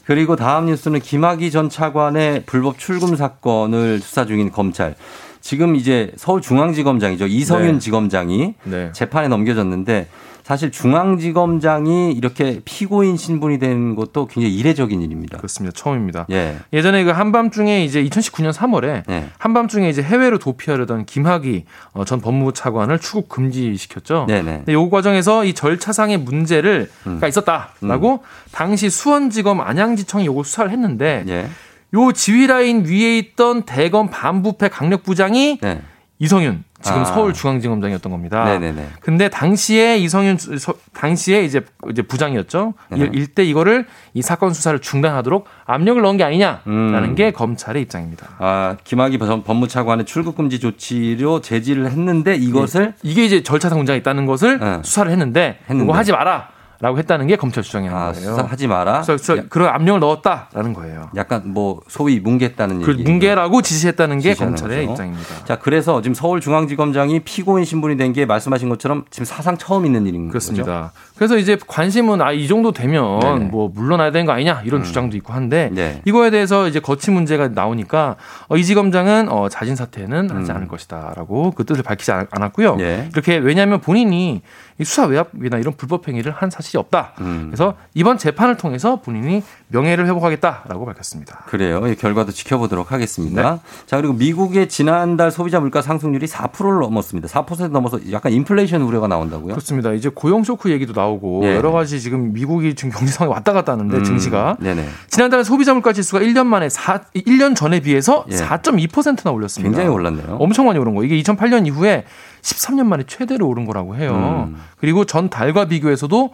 Speaker 1: 그리고 다음 뉴스는 김학의 전 차관의 불법 출금 사건을 수사 중인 검찰. 지금 이제 서울중앙지검장이죠. 이성윤
Speaker 13: 네.
Speaker 1: 지검장이
Speaker 13: 네.
Speaker 1: 재판에 넘겨졌는데 사실 중앙지검장이 이렇게 피고인 신분이 된 것도 굉장히 이례적인 일입니다.
Speaker 13: 그렇습니다. 처음입니다.
Speaker 1: 예.
Speaker 13: 예전에 그 한밤중에 이제 2019년 3월에
Speaker 1: 네.
Speaker 13: 한밤중에 이제 해외로 도피하려던 김학의 어, 전 법무부 차관을 출국 금지시켰죠.
Speaker 1: 네네.
Speaker 13: 근데 요 과정에서 이 절차상의 문제를
Speaker 1: 음.
Speaker 13: 가 있었다라고 당시 수원지검 안양지청이 요걸 수사를 했는데
Speaker 1: 예.
Speaker 13: 요 지휘 라인 위에 있던 대검 반부패 강력부장이
Speaker 1: 네.
Speaker 13: 이성윤 지금
Speaker 1: 아.
Speaker 13: 서울중앙지검장이었던 겁니다.
Speaker 1: 네네네.
Speaker 13: 근데 당시에 이성윤 수- 서- 당시에 이제 이제 부장이었죠.
Speaker 1: 네.
Speaker 13: 일때 이거를 이 사건 수사를 중단하도록 압력을 넣은 게 아니냐라는
Speaker 1: 음.
Speaker 13: 게 검찰의 입장입니다.
Speaker 1: 아, 김학의 전 법무차관의 출국 금지 조치로 제지를 했는데 이것을
Speaker 13: 이게 이제 절차상 문제가 있다는 것을
Speaker 1: 네.
Speaker 13: 수사를 했는데,
Speaker 1: 했는데.
Speaker 13: 이거 하지 마라. 라고 했다는 게 검찰 주장이라는
Speaker 1: 아,
Speaker 13: 거예요.
Speaker 1: 수사하지 마라.
Speaker 13: 그래서 저- 그런 압력을 넣었다라는 거예요.
Speaker 1: 약간 뭐 소위 뭉갰다는
Speaker 13: 그
Speaker 1: 얘기.
Speaker 13: 뭉개라고 지시했다는 게 검찰의
Speaker 1: 거죠.
Speaker 13: 입장입니다.
Speaker 1: 자, 그래서 지금 서울중앙지검장이 피고인 신분이 된 게 말씀하신 것처럼 지금 사상 처음 있는 일인
Speaker 13: 그렇습니다. 그 래서 이제 관심은 아 이 정도 되면
Speaker 1: 네네. 음.
Speaker 13: 뭐 물러나야 되는 거 아니냐 이런 주장도 있고 한데
Speaker 1: 네.
Speaker 13: 이거에 대해서 이제 거치 문제가 나오니까 어, 이지 검장은 어, 자진 사퇴는
Speaker 1: 음.
Speaker 13: 하지 않을 것이다라고 그 뜻을 밝히지 않- 않았고요.
Speaker 1: 예.
Speaker 13: 이렇게 왜냐하면 본인이 이 수사 외압이나 이런 불법 행위를 한 사실이 없다.
Speaker 1: 음.
Speaker 13: 그래서 이번 재판을 통해서 본인이 명예를 회복하겠다라고 밝혔습니다.
Speaker 1: 그래요. 이 결과도 지켜보도록 하겠습니다.
Speaker 13: 네.
Speaker 1: 자, 그리고 미국의 지난달 소비자 물가 상승률이 4%를 넘었습니다. 4% 넘어서 약간 인플레이션 우려가 나온다고요?
Speaker 13: 그렇습니다. 이제 고용 쇼크 얘기도 나오고
Speaker 1: 예.
Speaker 13: 여러 가지 지금 미국이 지금 경제 상황이 왔다 갔다 하는데
Speaker 1: 음,
Speaker 13: 증시가
Speaker 1: 네네.
Speaker 13: 지난달 소비자 물가 지수가 1년 만에 4, 1년 전에 비해서
Speaker 1: 예.
Speaker 13: 4.2%나 올렸습니다.
Speaker 1: 굉장히 올랐네요.
Speaker 13: 엄청 많이 오른 거. 이게 2008년 이후에 13년 만에 최대로 오른 거라고 해요.
Speaker 1: 음.
Speaker 13: 그리고 전 달과 비교해서도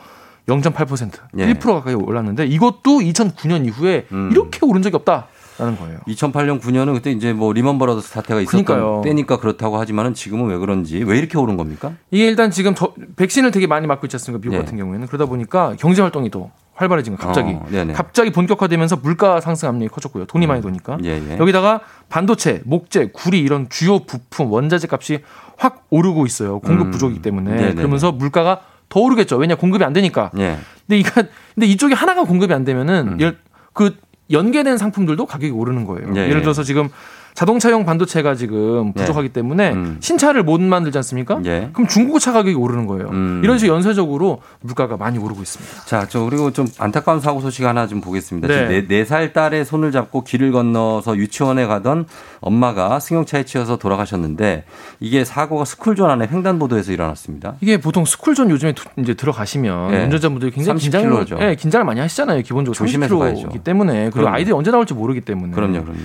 Speaker 13: 0.8%
Speaker 1: 예.
Speaker 13: 1% 가까이 올랐는데 이것도 2009년 이후에
Speaker 1: 음.
Speaker 13: 이렇게 오른 적이 없다 라는 거예요.
Speaker 1: 2008년 9년은 그때 이제 뭐 리먼 브라더스 사태가 있었던
Speaker 13: 그러니까요.
Speaker 1: 때니까 그렇다고 하지만은 지금은 왜 그런지 왜 이렇게 오른 겁니까?
Speaker 13: 이게 일단 지금 저, 백신을 되게 많이 맞고 있지 않습니까? 미국
Speaker 1: 예.
Speaker 13: 같은 경우에는 그러다 보니까 경제 활동이 더 활발해진 거 갑자기
Speaker 1: 어, 네네.
Speaker 13: 갑자기 본격화되면서 물가 상승 압력이 커졌고요. 돈이 많이 도니까
Speaker 1: 예, 예.
Speaker 13: 여기다가 반도체, 목재, 구리 이런 주요 부품 원자재 값이 확 오르고 있어요. 공급
Speaker 1: 음.
Speaker 13: 부족이기 때문에
Speaker 1: 네네.
Speaker 13: 그러면서 물가가 더 오르겠죠. 왜냐 공급이 안 되니까.
Speaker 1: 예.
Speaker 13: 근데 이가 근데 이쪽에 하나가 공급이 안 되면은
Speaker 1: 음.
Speaker 13: 열- 그 연계된 상품들도 가격이 오르는 거예요.
Speaker 1: 예,
Speaker 13: 예를
Speaker 1: 예.
Speaker 13: 들어서 지금 자동차용 반도체가 지금 부족하기 때문에
Speaker 1: 음.
Speaker 13: 신차를 못 만들지 않습니까?
Speaker 1: 예.
Speaker 13: 그럼 중고차 가격이 오르는 거예요.
Speaker 1: 음.
Speaker 13: 이런 식으로 연쇄적으로 물가가 많이 오르고 있습니다.
Speaker 1: 자, 저 그리고 좀 안타까운 사고 소식 하나 좀 보겠습니다.
Speaker 13: 네.
Speaker 1: 네. 네살 딸의 손을 잡고 길을 건너서 유치원에 가던 엄마가 승용차에 치여서 돌아가셨는데 이게 사고가 스쿨존 안에 횡단보도에서 일어났습니다.
Speaker 13: 이게 보통 스쿨존 요즘에 두- 이제 들어가시면
Speaker 1: 네.
Speaker 13: 운전자분들이 굉장히
Speaker 1: 30km
Speaker 13: 긴장을,
Speaker 1: 죠.
Speaker 13: 예, 긴장을 많이 하시잖아요. 기본적으로
Speaker 1: 조심해서
Speaker 13: 30km이기
Speaker 1: 가야죠.
Speaker 13: 때문에 그리고
Speaker 1: 그럼요.
Speaker 13: 아이들이 언제 나올지 모르기 때문에.
Speaker 1: 그럼요, 그럼요.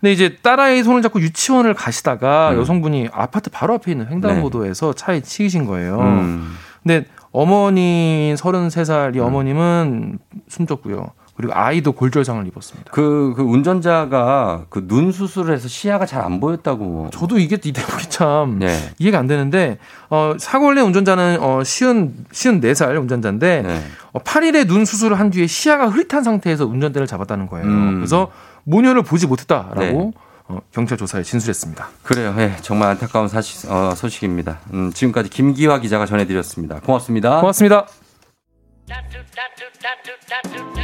Speaker 13: 근데 이제 딸아이 손을 잡고 유치원을 가시다가
Speaker 1: 음.
Speaker 13: 여성분이 아파트 바로 앞에 있는 횡단보도에서 차에 치이신 거예요.
Speaker 1: 음.
Speaker 13: 근데 어머니 33살 이 어머님은 숨졌고요. 그리고 아이도 골절상을 입었습니다.
Speaker 1: 그, 그 운전자가 그 눈 수술을 해서 시야가 잘 안 보였다고.
Speaker 13: 저도 이게 이 대목이 참
Speaker 1: 네.
Speaker 13: 이해가 안 되는데 어 사고를 낸 운전자는 어 시은 시은 4살 운전자인데
Speaker 1: 네.
Speaker 13: 어, 8일에 눈 수술을 한 뒤에 시야가 흐릿한 상태에서 운전대를 잡았다는 거예요.
Speaker 1: 음.
Speaker 13: 그래서 모녀를 보지 못했다라고
Speaker 1: 네.
Speaker 13: 어, 경찰 조사에 진술했습니다.
Speaker 1: 그래요. 예, 정말 안타까운 사실, 어, 소식입니다. 음, 지금까지 김기화 기자가 전해드렸습니다. 고맙습니다.
Speaker 13: 고맙습니다.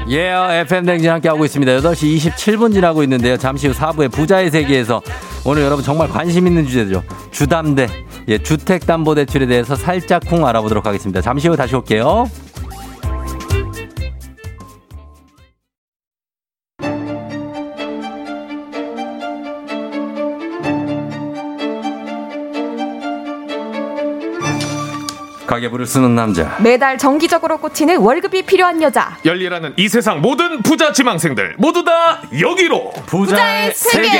Speaker 1: 예, FM 댕진 함께 하고 있습니다. 8시 27분 지나고 있는데요. 잠시 후 4부의 부자의 세계에서 오늘 여러분 정말 관심 있는 주제죠. 주담대. 예, 주택담보대출에 대해서 살짝 쿵 알아보도록 하겠습니다. 잠시 후 다시 올게요. 가계부를 쓰는 남자.
Speaker 14: 매달 정기적으로 꽂히는 월급이 필요한 여자.
Speaker 15: 열일하는 이 세상 모든 부자 지망생들 모두 다 여기로
Speaker 14: 부자의 세계.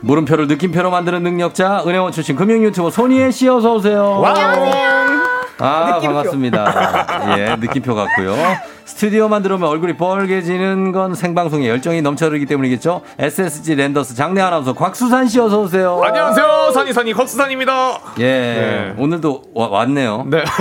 Speaker 1: 물음표를 느낌표로 만드는 능력자 은행원 출신 금융 유튜버 손희애 씨 어서 오세요. 아 반갑습니다. 예 느낌표 같고요. 스튜디오만 들어오면 얼굴이 뻘개지는 건 생방송에 열정이 넘쳐흐르기 때문이겠죠. SSG 랜더스 장내 아나운서 곽수산 씨 어서 오세요.
Speaker 15: 안녕하세요 선이선이 곽수산입니다
Speaker 1: 예
Speaker 15: 네.
Speaker 1: 오늘도 와- 왔네요.
Speaker 15: 네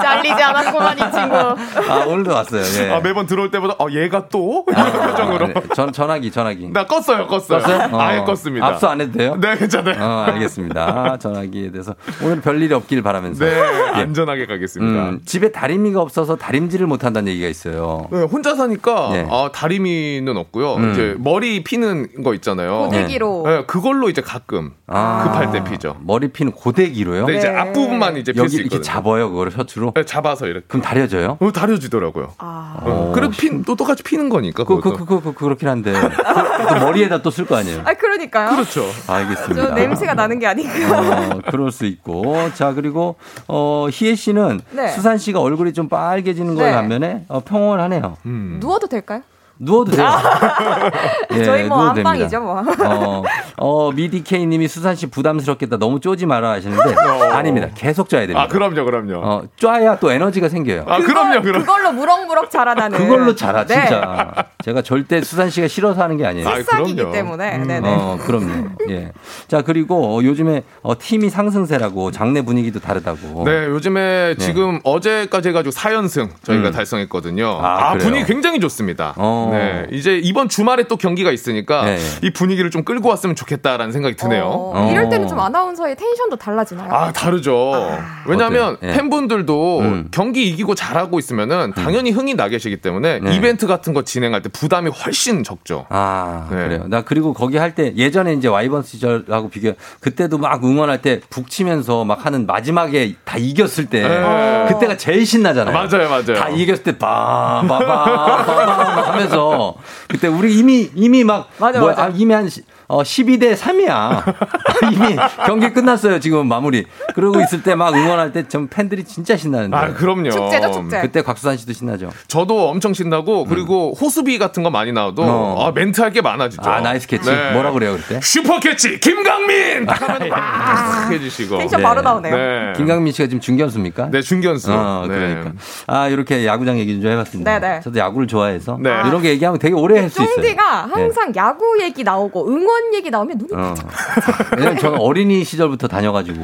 Speaker 14: 잘리지 않았구만 이 친구.
Speaker 1: 아 오늘도 왔어요. 예.
Speaker 15: 아, 매번 들어올 때보다 어, 얘가 또 이런 표정으로
Speaker 1: 네, 전 전화기 전화기.
Speaker 15: 나 껐어요 껐어요
Speaker 1: 껐어요? 어.
Speaker 15: 아예 껐습니다
Speaker 1: 압수 안 해도 돼요?
Speaker 15: 네 괜찮아요
Speaker 1: 어, 알겠습니다. 전화기에 대해서 오늘 별일이 없길 바라면서.
Speaker 15: 네
Speaker 1: 예.
Speaker 15: 안전하게 가겠습니다
Speaker 1: 음, 집에 다리미가 없어서 다림질을 못 한다는 얘기가 있어요.
Speaker 15: 네, 혼자 사니까
Speaker 1: 네.
Speaker 15: 아, 다리미는 없고요.
Speaker 1: 음.
Speaker 15: 이제 머리 피는 거 있잖아요.
Speaker 14: 고데기로.
Speaker 15: 네, 그걸로 이제 가끔
Speaker 1: 아,
Speaker 15: 급할 때 피죠.
Speaker 1: 머리 피는 고데기로요?
Speaker 15: 네, 이제
Speaker 14: 네.
Speaker 15: 앞부분만 이제 필
Speaker 1: 여기
Speaker 15: 수
Speaker 1: 이렇게
Speaker 15: 있거든요.
Speaker 1: 잡아요, 그거를 셔츠로?
Speaker 15: 네, 잡아서 이렇게.
Speaker 1: 그럼 다려져요?
Speaker 15: 어, 다려지더라고요.
Speaker 14: 아.
Speaker 15: 어, 그래도 피, 또 똑같이 피는 거니까.
Speaker 1: 그, 그.
Speaker 15: 그,
Speaker 1: 그, 그, 그렇긴 한데. 그, 또 머리에다 또 쓸 거 아니에요?
Speaker 14: 아 그러니까요.
Speaker 15: 그렇죠.
Speaker 1: 알겠습니다.
Speaker 14: 저 냄새가 나는 게 아닌가.
Speaker 1: 어, 그럴 수 있고. 자, 그리고, 어, 희애 씨는
Speaker 14: 네.
Speaker 1: 수산 씨가 얼굴이 좀 빨개지는 거에
Speaker 14: 네.
Speaker 1: 반면에 어, 평온하네요.
Speaker 15: 음.
Speaker 14: 누워도 될까요?
Speaker 1: 누워도 돼요. 예,
Speaker 14: 저희 뭐 안방이죠. 뭐.
Speaker 1: 어, 어, 미디케이님이 수산 씨 부담스럽겠다. 너무 쪼지 마라 하시는데 아닙니다. 계속 쪄야 됩니다.
Speaker 15: 아, 그럼요, 그럼요.
Speaker 1: 어, 쪄야 또 에너지가 생겨요.
Speaker 15: 아, 그럼요, 그럼요.
Speaker 14: 그걸로 무럭무럭 자라나는.
Speaker 1: 그걸로 자라
Speaker 14: 네.
Speaker 1: 진짜. 제가 절대 수산 씨가 싫어서 하는 게 아니에요.
Speaker 14: 새싹이기 때문에. 네네.
Speaker 1: 어, 그럼요. 예. 자, 그리고 어, 요즘에 어, 팀이 상승세라고 장내 분위기도 다르다고.
Speaker 15: 네, 요즘에
Speaker 1: 네.
Speaker 15: 지금 어제까지 해가지고 4연승 저희가
Speaker 1: 음.
Speaker 15: 달성했거든요.
Speaker 1: 아,
Speaker 15: 아? 분위기 굉장히 좋습니다.
Speaker 1: 어.
Speaker 15: 네, 이제 이번 주말에 또 경기가 있으니까
Speaker 1: 네.
Speaker 15: 이 분위기를 좀 끌고 왔으면 좋겠다라는 생각이 드네요.
Speaker 14: 어, 이럴 때는 좀 아나운서의 텐션도 달라지나요?
Speaker 15: 아, 다르죠. 왜냐하면
Speaker 1: 어때요? 예.
Speaker 15: 팬분들도
Speaker 1: 음.
Speaker 15: 경기 이기고 잘하고 있으면은 당연히 흥이 나 계시기 때문에
Speaker 1: 네.
Speaker 15: 이벤트 같은 거 진행할 때 부담이 훨씬 적죠.
Speaker 1: 아,
Speaker 15: 네.
Speaker 1: 그래요. 나 그리고 거기 할 때 예전에 이제 와이번 시절하고 비교 그때도 막 응원할 때 북치면서 막 하는 마지막에 다 이겼을 때
Speaker 15: 네.
Speaker 1: 그때가 제일 신나잖아요.
Speaker 15: 맞아요, 맞아요.
Speaker 1: 다 이겼을 때 빠바바바 하면서 그때 우리 이미 이미 막
Speaker 14: 맞아,
Speaker 1: 뭐야,
Speaker 14: 맞아.
Speaker 1: 아, 이미 한 시- 어, 12대 3이야. 이미 경기 끝났어요. 지금 마무리. 그러고 있을 때 막 응원할 때좀 팬들이 진짜 신나는데.
Speaker 15: 아, 그럼요.
Speaker 14: 축제죠, 축제.
Speaker 1: 그때 곽수산 씨도 신나죠.
Speaker 15: 저도 엄청 신나고 그리고 호수비 같은 거 많이 나와도
Speaker 1: 음. 어.
Speaker 15: 아, 멘트 할 게 많아지죠.
Speaker 1: 아, nice catch.
Speaker 15: 네.
Speaker 1: 뭐라 그래요, 그때?
Speaker 15: super catch 김강민 딱 하면 막 해주시고.
Speaker 14: 텐션 바로 나오네요.
Speaker 15: 네.
Speaker 1: 김강민 씨가 지금 중견수입니까?
Speaker 15: 네, 중견수.
Speaker 1: 어,
Speaker 15: 네.
Speaker 1: 그러니까. 아, 이렇게 야구장 얘기 좀 해 봤습니다.
Speaker 14: 네 네.
Speaker 1: 저도 야구를 좋아해서.
Speaker 15: 네.
Speaker 1: 이런 게 얘기하면 되게 오래 할 수 있어요.
Speaker 14: 쫑디가 항상 야구 얘기 나오고 응원 얘기 나오면 눈이
Speaker 1: 어. 왜냐면 저는 어린이 시절부터 다녀가지고.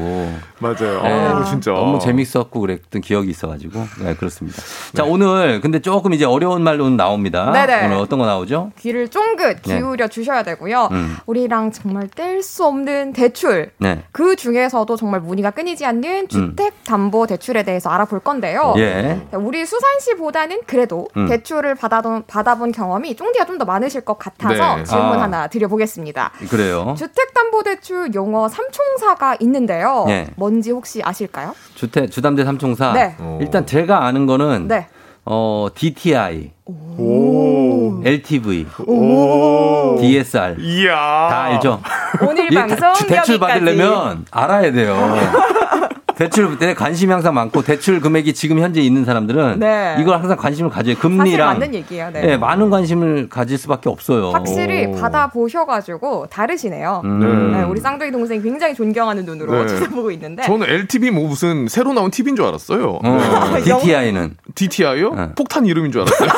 Speaker 15: 맞아요.
Speaker 1: 네.
Speaker 15: 어, 진짜.
Speaker 1: 너무 재밌었고 그랬던 기억이 있어가지고. 네, 그렇습니다. 자, 오늘 근데 조금 이제 어려운 말로 나옵니다.
Speaker 14: 네네.
Speaker 1: 오늘 어떤 거 나오죠?
Speaker 14: 귀를 쫑긋
Speaker 1: 네.
Speaker 14: 기울여 주셔야 되고요.
Speaker 1: 음.
Speaker 14: 우리랑 정말 뗄 수 없는 대출.
Speaker 1: 네.
Speaker 14: 그 중에서도 정말 문의가 끊이지 않는 주택 담보 대출에 대해서 알아볼 건데요.
Speaker 1: 음. 예.
Speaker 14: 우리 수산 씨보다는 그래도
Speaker 1: 음.
Speaker 14: 대출을 받아본, 받아본 경험이 쫑디가 좀 더 많으실 것 같아서
Speaker 15: 네.
Speaker 14: 질문
Speaker 1: 아.
Speaker 14: 하나 드려보겠습니다.
Speaker 1: 그래요.
Speaker 14: 주택담보대출 용어 삼총사가 있는데요.
Speaker 1: 네.
Speaker 14: 뭔지 혹시 아실까요?
Speaker 1: 주택, 주담대 삼총사.
Speaker 14: 네.
Speaker 1: 일단 제가 아는 거는.
Speaker 14: 네.
Speaker 1: 어, DTI,
Speaker 15: 오.
Speaker 1: LTV,
Speaker 14: 오.
Speaker 1: DSR.
Speaker 15: 이야.
Speaker 1: 다 알죠?
Speaker 14: 오늘 방송
Speaker 1: 다- 대출. 받으려면 알아야 돼요. 대출 내 관심이 항상 많고 대출 금액이 지금 현재 있는 사람들은
Speaker 14: 네.
Speaker 1: 이걸 항상 관심을 가져요. 금리랑
Speaker 14: 맞는 얘기예요. 네.
Speaker 1: 예, 많은 관심을 가질 수밖에 없어요.
Speaker 14: 확실히
Speaker 15: 오.
Speaker 14: 받아보셔가지고 다르시네요.
Speaker 1: 음.
Speaker 14: 네, 우리 쌍둥이 동생이 굉장히 존경하는 눈으로
Speaker 15: 네.
Speaker 14: 쳐다보고 있는데.
Speaker 15: 저는 LTV 뭐 무슨 새로 나온 TV인 줄 알았어요. 네.
Speaker 1: 어, DTI는
Speaker 15: DTI요?
Speaker 1: 네.
Speaker 15: 폭탄 이름인 줄 알았어요.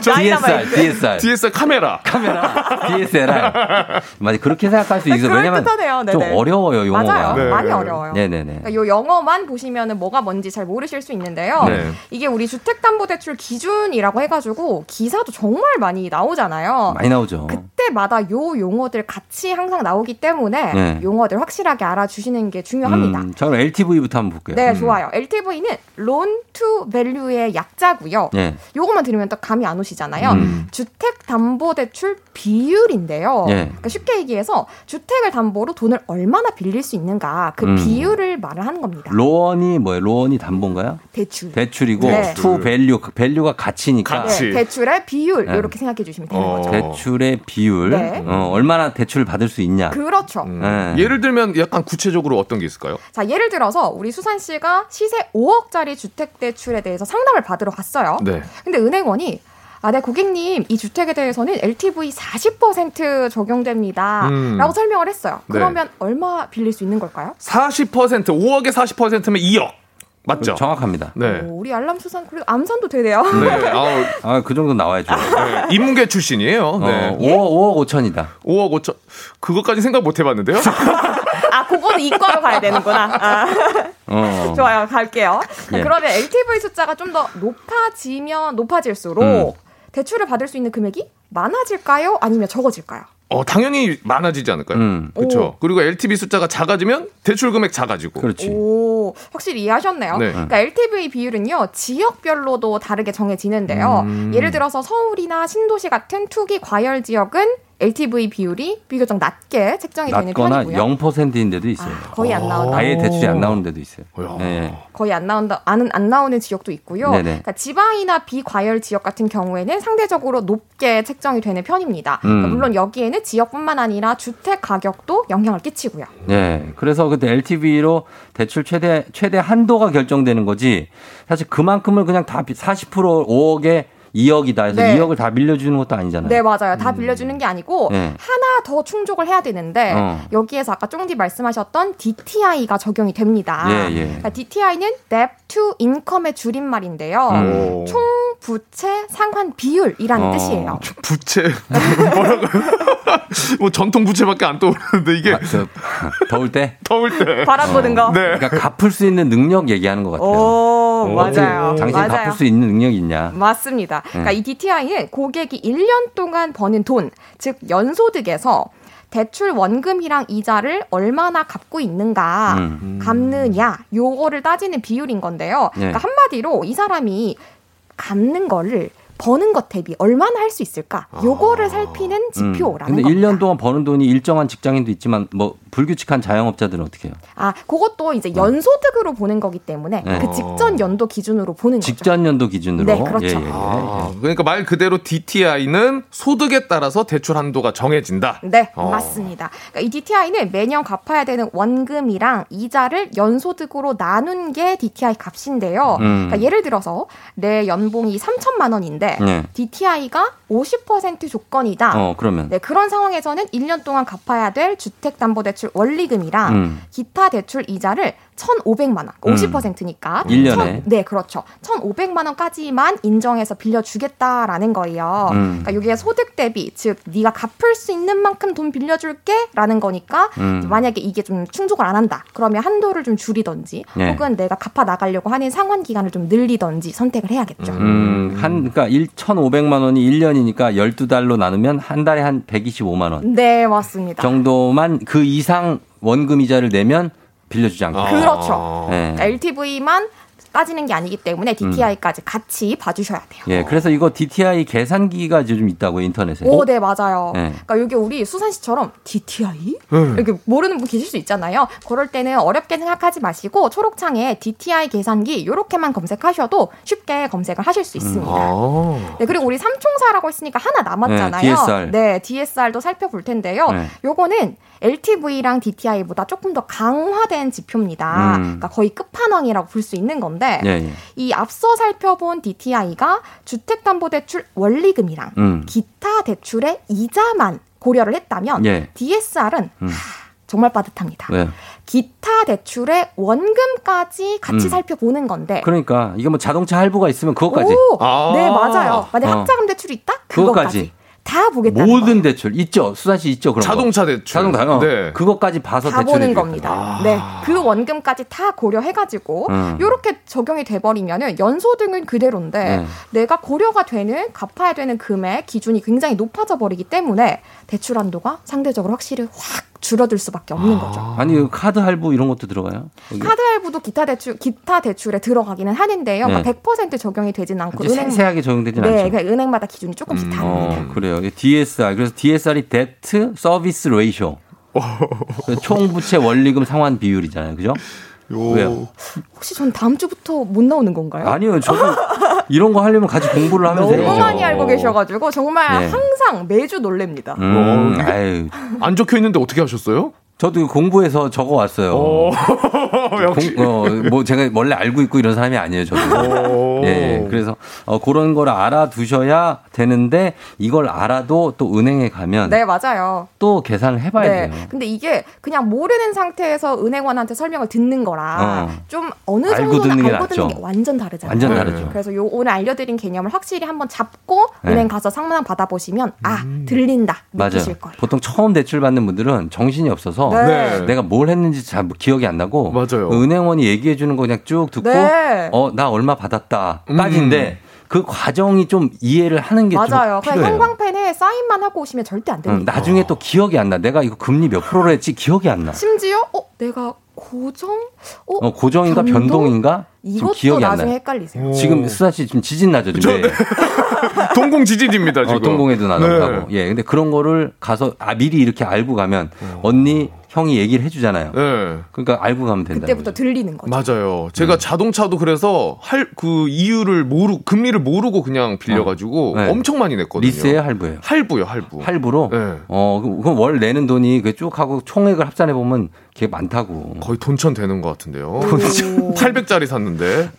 Speaker 1: DSR, DSR.
Speaker 15: DSR 카메라.
Speaker 1: 카메라, DSLR. 맞아 그렇게 생각할 수 있어.
Speaker 14: 네,
Speaker 1: 왜냐면. 좀. 어려워요 용어가.
Speaker 14: 맞아요.
Speaker 15: 네.
Speaker 14: 많이 어려워요.
Speaker 1: 네네네.
Speaker 14: 그러니까 요 영어만 보시면은 뭐가 뭔지 잘 모르실 수 있는데요.
Speaker 1: 네.
Speaker 14: 이게 우리 주택담보대출 기준이라고 해가지고 기사도 정말 많이 나오잖아요.
Speaker 1: 많이 나오죠.
Speaker 14: 그때마다 요 용어들 같이 항상 나오기 때문에
Speaker 1: 네.
Speaker 14: 용어들 확실하게 알아주시는 게 중요합니다.
Speaker 1: 음, 저는 LTV부터 한번 볼게요.
Speaker 14: 네,
Speaker 1: 음.
Speaker 14: 좋아요. LTV는 loan to value의 약자고요.
Speaker 1: 네.
Speaker 14: 요것만 들으면 또 감이 안 오시잖아요.
Speaker 1: 음.
Speaker 14: 주택담보대출 비율인데요.
Speaker 1: 예.
Speaker 14: 그러니까 쉽게 얘기해서 주택을 담보로 돈을 얼마나 빌릴 수 있는가 그
Speaker 1: 음.
Speaker 14: 비율을 말을 하는 겁니다.
Speaker 1: Loan이 뭐예요? Loan이 담보인가요?
Speaker 14: 대출.
Speaker 1: 대출이고
Speaker 14: 네.
Speaker 1: To value value가 가치니까
Speaker 15: 가치.
Speaker 14: 네, 대출의 비율
Speaker 1: 네.
Speaker 14: 이렇게 생각해 주시면 되는
Speaker 15: 어.
Speaker 14: 거죠.
Speaker 1: 대출의 비율
Speaker 14: 네.
Speaker 1: 어, 얼마나 대출을 받을 수 있냐.
Speaker 14: 그렇죠.
Speaker 15: 음.
Speaker 1: 네.
Speaker 15: 예를 들면 약간 구체적으로 어떤 게 있을까요?
Speaker 14: 자, 예를 들어서 우리 수산 씨가 시세 5억짜리 주택 대출에 대해서 상담을 받으러 갔어요.
Speaker 15: 네.
Speaker 14: 근데 은행원이 아, 네, 고객님, 이 주택에 대해서는 LTV 40% 적용됩니다.
Speaker 15: 음.
Speaker 14: 라고 설명을 했어요.
Speaker 15: 네.
Speaker 14: 그러면 얼마 빌릴 수 있는 걸까요?
Speaker 15: 40% 5억에 40%면 2억. 맞죠?
Speaker 1: 정확합니다.
Speaker 15: 네.
Speaker 14: 오, 우리 알람 수산, 그래도 암산도 되네요.
Speaker 15: 네. 아우,
Speaker 1: 아, 그 정도 나와야죠.
Speaker 15: 네. 인문계 출신이에요. 네.
Speaker 1: 어, 5억, 5억 5천이다.
Speaker 15: 5억 5천. 그것까지 생각 못 해봤는데요?
Speaker 14: 아, 그거는 이과로 가야 되는구나. 아,
Speaker 1: 어.
Speaker 14: 좋아요, 갈게요.
Speaker 1: 예.
Speaker 14: 그러면 LTV 숫자가 좀 더 높아지면 높아질수록
Speaker 1: 음.
Speaker 14: 대출을 받을 수 있는 금액이 많아질까요? 아니면 적어질까요?
Speaker 15: 어, 당연히 많아지지 않을까요?
Speaker 1: 음.
Speaker 15: 그렇죠. 그리고 LTV 숫자가 작아지면 대출 금액 작아지고.
Speaker 1: 그렇지.
Speaker 14: 오, 확실히 이해하셨네요.
Speaker 15: 네.
Speaker 14: 그러니까 LTV 비율은요, 지역별로도 다르게 정해지는데요.
Speaker 15: 음.
Speaker 14: 예를 들어서 서울이나 신도시 같은 투기 과열 지역은 LTV 비율이 비교적 낮게 책정이 되는
Speaker 1: 낮거나
Speaker 14: 편이고요.
Speaker 1: 0%인 데도 있어요.
Speaker 14: 거의 안 나온다.
Speaker 1: 아예 대출이 안 나오는 데도 있어요.
Speaker 15: 야.
Speaker 1: 네.
Speaker 14: 거의 안 나온다, 안, 안 나오는 지역도 있고요.
Speaker 1: 네네.
Speaker 14: 그러니까 지방이나 비과열 지역 같은 경우에는 상대적으로 높게 책정이 되는 편입니다. 그러니까
Speaker 1: 음.
Speaker 14: 물론 여기에는 지역뿐만 아니라 주택 가격도 영향을 끼치고요.
Speaker 1: 네. 그래서 그때 LTV로 대출 최대 최대 한도가 결정되는 거지. 사실 그만큼을 그냥 다 40% 5억에 2억이다 해서
Speaker 14: 네.
Speaker 1: 2억을 다 밀려주는 것도 아니잖아요.
Speaker 14: 네, 맞아요. 다 빌려주는 게 아니고
Speaker 1: 네.
Speaker 14: 하나 더 충족을 해야 되는데
Speaker 1: 어.
Speaker 14: 여기에서 아까 쫑디 말씀하셨던 DTI가 적용이 됩니다.
Speaker 1: 예, 예.
Speaker 14: 그러니까 DTI는 Debt to Income의 줄임말인데요.
Speaker 15: 음.
Speaker 14: 총 부채 상환 비율이라는
Speaker 15: 어,
Speaker 14: 뜻이에요.
Speaker 15: 부채 뭐라고요? 뭐 전통 부채밖에 안 떠오르는데 이게
Speaker 1: 더울 때?
Speaker 15: 더울 때
Speaker 14: 바람 부는 거.
Speaker 15: 네.
Speaker 1: 그러니까 갚을 수 있는 능력 얘기하는 것 같아요.
Speaker 14: 오, 맞아요.
Speaker 1: 당신
Speaker 14: 맞아요.
Speaker 1: 갚을 수 있는 능력이 있냐?
Speaker 14: 맞습니다. 그러니까
Speaker 1: 음.
Speaker 14: 이 DTI는 고객이 1년 동안 버는 돈, 즉 연소득에서 대출 원금이랑 이자를 얼마나 갚고 있는가
Speaker 1: 음.
Speaker 14: 갚느냐 요거를 따지는 비율인 건데요.
Speaker 1: 네.
Speaker 14: 그러니까 한마디로 이 사람이 갚는 거를 버는 것 대비 얼마나 할 수 있을까? 요거를 살피는 지표라는
Speaker 1: 음. 근데
Speaker 14: 겁니다.
Speaker 1: 1년 동안 버는 돈이 일정한 직장인도 있지만 뭐 불규칙한 자영업자들은 어떻게 해요?
Speaker 14: 아, 그것도 이제 연소득으로 보는 거기 때문에
Speaker 1: 네.
Speaker 14: 그 직전 연도 기준으로 보는 거죠.
Speaker 1: 직전 연도 기준으로.
Speaker 14: 네, 그렇죠.
Speaker 1: 예, 예, 예.
Speaker 15: 아, 그러니까 말 그대로 DTI는 소득에 따라서 대출 한도가 정해진다.
Speaker 14: 네,
Speaker 15: 어.
Speaker 14: 맞습니다. 그러니까 이 DTI는 매년 갚아야 되는 원금이랑 이자를 연소득으로 나눈 게 DTI 값인데요.
Speaker 1: 음.
Speaker 14: 그러니까 예를 들어서 내 연봉이 3천만 원인데
Speaker 1: 네.
Speaker 14: DTI가 50% 조건이다.
Speaker 1: 어, 그러면.
Speaker 14: 네, 그런 상황에서는 1년 동안 갚아야 될 주택담보대출 원리금이랑
Speaker 1: 음.
Speaker 14: 기타 대출 이자를 1,500만 원,
Speaker 1: 음.
Speaker 14: 50%니까.
Speaker 1: 일 년에.
Speaker 14: 네, 그렇죠. 1,500만 원까지만 인정해서 빌려 주겠다라는 거예요.
Speaker 1: 음.
Speaker 14: 그러니까 이게 소득 대비, 즉 네가 갚을 수 있는 만큼 돈 빌려 줄게라는 거니까
Speaker 1: 음.
Speaker 14: 만약에 이게 좀 충족을 안 한다. 그러면 한도를 좀 줄이던지,
Speaker 1: 네.
Speaker 14: 혹은 내가 갚아 나가려고 하는 상환 기간을 좀 늘리던지 선택을 해야겠죠.
Speaker 1: 음, 한, 그러니까 1,500만 원이 1년이니까 12달로 나누면 한 달에 한 125만 원
Speaker 14: 네, 맞습니다.
Speaker 1: 정도만 그 이상 원금 이자를 내면 빌려주지 않고.
Speaker 14: 그렇죠.
Speaker 1: 네.
Speaker 14: LTV만 따지는 게 아니기 때문에 DTI까지 같이 봐주셔야 돼요.
Speaker 1: 예, 그래서 이거 DTI 계산기가 요즘 있다고 인터넷에.
Speaker 14: 오, 네, 맞아요.
Speaker 1: 네.
Speaker 14: 그러니까 여기 우리 수산 씨처럼 DTI?
Speaker 1: 네.
Speaker 14: 이렇게 모르는 분 계실 수 있잖아요. 그럴 때는 어렵게 생각하지 마시고 초록창에 DTI 계산기 이렇게만 검색하셔도 쉽게 검색을 하실 수 있습니다.
Speaker 15: 아.
Speaker 14: 네, 그리고 우리 삼총사라고 했으니까 하나 남았잖아요.
Speaker 1: 네, DSR.
Speaker 14: 네, DSR도 살펴볼 텐데요.
Speaker 1: 네.
Speaker 14: 요거는 LTV랑 DTI보다 조금 더 강화된 지표입니다.
Speaker 1: 음.
Speaker 14: 그러니까 거의 끝판왕이라고 볼 수 있는 건데
Speaker 1: 예, 예.
Speaker 14: 이 앞서 살펴본 DTI가 주택담보대출 원리금이랑
Speaker 1: 음.
Speaker 14: 기타 대출의 이자만 고려를 했다면
Speaker 1: 예.
Speaker 14: DSR은
Speaker 1: 음.
Speaker 14: 정말 빠듯합니다.
Speaker 1: 왜?
Speaker 14: 기타 대출의 원금까지 같이
Speaker 1: 음.
Speaker 14: 살펴보는 건데
Speaker 1: 그러니까 이게 뭐 자동차 할부가 있으면 그것까지.
Speaker 14: 오, 네 맞아요. 만약
Speaker 1: 어.
Speaker 14: 학자금 대출이 있다
Speaker 1: 그것까지.
Speaker 14: 그것까지 다 보겠다는
Speaker 1: 모든 대출 있죠. 수산 씨 있죠. 그런
Speaker 15: 자동차
Speaker 1: 거.
Speaker 15: 대출.
Speaker 1: 자동차. 어.
Speaker 15: 네.
Speaker 1: 그것까지 봐서
Speaker 14: 다 보는. 겁니다. 네, 그 원금까지 다 고려해 가지고
Speaker 1: 음.
Speaker 14: 이렇게 적용이 돼 버리면은 연소득은 그대로인데
Speaker 1: 네.
Speaker 14: 내가 고려가 되는 갚아야 되는 금액 기준이 굉장히 높아져 버리기 때문에 대출 한도가 상대적으로 확실히 확 줄어들 수밖에 없는 거죠.
Speaker 1: 아니 그 카드 할부 이런 것도 들어가요? 여기?
Speaker 14: 카드 할부도 기타 대출 기타 대출에 들어가기는 하는데요.
Speaker 1: 네.
Speaker 14: 그러니까 100% 적용이 되진 않고
Speaker 1: 이제 세세하게 적용되진
Speaker 14: 네,
Speaker 1: 않죠. 음.
Speaker 14: 그러니까 은행마다 기준이 조금씩 다릅니다.
Speaker 1: 어, 그래요. DSR. 그래서 DSR이 debt service ratio. 총 부채 원리금 상환 비율이잖아요. 그죠? 왜요?
Speaker 14: 혹시 전 다음 주부터 못 나오는 건가요?
Speaker 1: 아니요. 저도 이런 거 하려면 같이 공부를 하면서
Speaker 14: 너무
Speaker 1: 해야죠.
Speaker 14: 많이 알고 계셔가지고 정말
Speaker 1: 네.
Speaker 14: 항상 매주 놀랍니다.
Speaker 1: 음, 아유.
Speaker 15: 안 적혀 있는데 어떻게 하셨어요?
Speaker 1: 저도 공부해서 적어 왔어요.
Speaker 15: 역시.
Speaker 1: 공- 어, 뭐 제가 원래 알고 있고 이런 사람이 아니에요, 저도. 예, 예. 그래서 어, 그런 걸 알아두셔야 되는데 이걸 알아도 또 은행에 가면
Speaker 14: 네, 맞아요.
Speaker 1: 또 계산을 해봐야
Speaker 14: 네.
Speaker 1: 돼요.
Speaker 14: 근데 이게 그냥 모르는 상태에서 은행원한테 설명을 듣는 거랑
Speaker 1: 어.
Speaker 14: 좀 어느
Speaker 1: 알고
Speaker 14: 정도는
Speaker 1: 듣는 게
Speaker 14: 알고 듣는. 게 완전 다르잖아요.
Speaker 1: 완전 다르죠.
Speaker 14: 그래서 요 오늘 알려드린 개념을 확실히 한번 잡고
Speaker 1: 네.
Speaker 14: 은행 가서 상담 받아보시면 아 들린다
Speaker 1: 맞아요.
Speaker 14: 느끼실 거예요.
Speaker 1: 보통 처음 대출 받는 분들은 정신이 없어서
Speaker 14: 네.
Speaker 1: 내가 뭘 했는지 잘 기억이 안 나고
Speaker 15: 맞아요.
Speaker 1: 은행원이 얘기해 주는 거 그냥 쭉 듣고
Speaker 14: 네.
Speaker 1: 어나 얼마 받았다 까지인데 그 과정이 좀 이해를 하는 게좀
Speaker 14: 맞아요. 그냥. 형광펜에 사인만 하고 오시면 절대 안
Speaker 1: 응,
Speaker 14: 됩니다.
Speaker 1: 나중에 또 기억이 안 나. 내가 이거 금리 몇 프로로 했지 기억이 안 나.
Speaker 14: 심지어 어 내가 고정 어,
Speaker 1: 어, 고정인가
Speaker 14: 변동?
Speaker 1: 변동인가?
Speaker 14: 이것도
Speaker 1: 기억이 안
Speaker 14: 나중에
Speaker 1: 나요.
Speaker 14: 헷갈리세요.
Speaker 1: 지금 수산 씨 지금 지진 나죠, 지금. 네.
Speaker 15: 동공 지진입니다 지금.
Speaker 1: 어, 동공에도
Speaker 15: 네.
Speaker 1: 나가고. 예. 근데 그런 거를 가서 아 미리 이렇게 알고 가면 언니 형이 얘기를 해주잖아요.
Speaker 15: 네.
Speaker 1: 그러니까 알고 가면 된다.
Speaker 14: 그때부터 들리는 거죠.
Speaker 15: 맞아요. 제가 자동차도 그래서 할 그 이유를 모르 금리를 모르고 그냥 빌려가지고
Speaker 1: 네.
Speaker 15: 엄청 많이 냈거든요.
Speaker 1: 리스예요, 할부예요?
Speaker 15: 할부요, 할부.
Speaker 1: 할부로.
Speaker 15: 네.
Speaker 1: 어, 그럼 월 내는 돈이 그쭉 하고 총액을 합산해 보면 그게 많다고.
Speaker 15: 거의 돈천 되는 것 같은데요.
Speaker 1: 돈천.
Speaker 15: 800짜리 샀는데.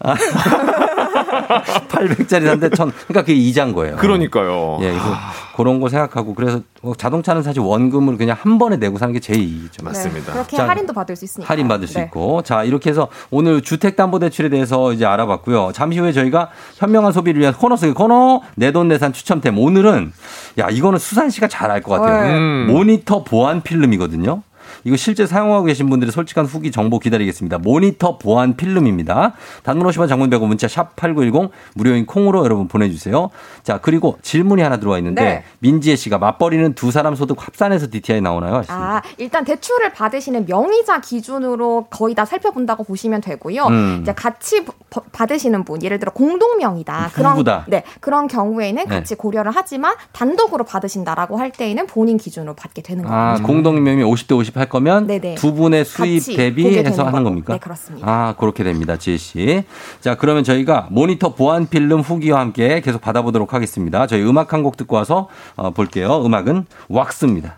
Speaker 1: 800짜리 샀는데 천, 그러니까 그게 이자인 거예요.
Speaker 15: 그러니까요.
Speaker 1: 예, 그래서 그런 거 생각하고 그래서 뭐 자동차는 사실 원금을 그냥 한 번에 내고 사는 게 제일 이익이죠.
Speaker 15: 맞습니다.
Speaker 14: 네, 그렇게
Speaker 1: 자,
Speaker 14: 할인도 받을 수 있으니까.
Speaker 1: 할인 받을 수
Speaker 14: 네.
Speaker 1: 있고. 자, 이렇게 해서 오늘 주택담보대출에 대해서 이제 알아봤고요. 잠시 후에 저희가 현명한 소비를 위한 코너 속의 코너 내돈내산 추첨템. 오늘은 야, 이거는 수산 씨가 잘 알 것 같아요.
Speaker 15: 네. 음.
Speaker 1: 모니터 보안 필름이거든요. 이거 실제 사용하고 계신 분들의 솔직한 후기 정보 기다리겠습니다. 모니터 보안 필름입니다. 단문 50원 장문 100원 문자 샵 8910 무료인 콩으로 여러분 보내주세요. 자, 그리고 질문이 하나 들어와 있는데
Speaker 14: 네.
Speaker 1: 민지혜 씨가 맞벌이는 두 사람 소득 합산해서 DTI 나오나요? 하시죠.
Speaker 14: 아, 일단 대출을 받으시는 명의자 기준으로 거의 다 살펴본다고 보시면 되고요.
Speaker 1: 음.
Speaker 14: 이제 같이 버- 받으시는 분, 예를 들어 공동명의다. 그런
Speaker 1: 부부다.
Speaker 14: 네, 그런 경우에는
Speaker 1: 네.
Speaker 14: 같이 고려를 하지만 단독으로 받으신다라고 할 때에는 본인 기준으로 받게 되는
Speaker 1: 아,
Speaker 14: 거죠.
Speaker 1: 공동명의 50대 50 할 거면
Speaker 14: 네네.
Speaker 1: 두 분의 수입 대비해서 하는. 겁니까?
Speaker 14: 네, 그렇습니다.
Speaker 1: 아, 그렇게 됩니다. 지혜 씨. 자, 그러면 저희가 모니터 보안 필름 후기와 함께 계속 받아보도록 하겠습니다. 저희 음악 한 곡 듣고 와서 어, 볼게요. 음악은 왁스입니다.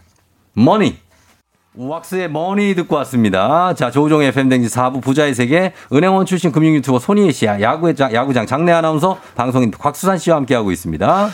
Speaker 1: Money. 왁스의 Money 듣고 왔습니다. 자, 조우종의 FM대행진 4부 부자의 세계, 은행원 출신 금융 유튜버 손희애 씨, 야구장, 야구장 장내 아나운서, 방송인 곽수산 씨와 함께하고 있습니다.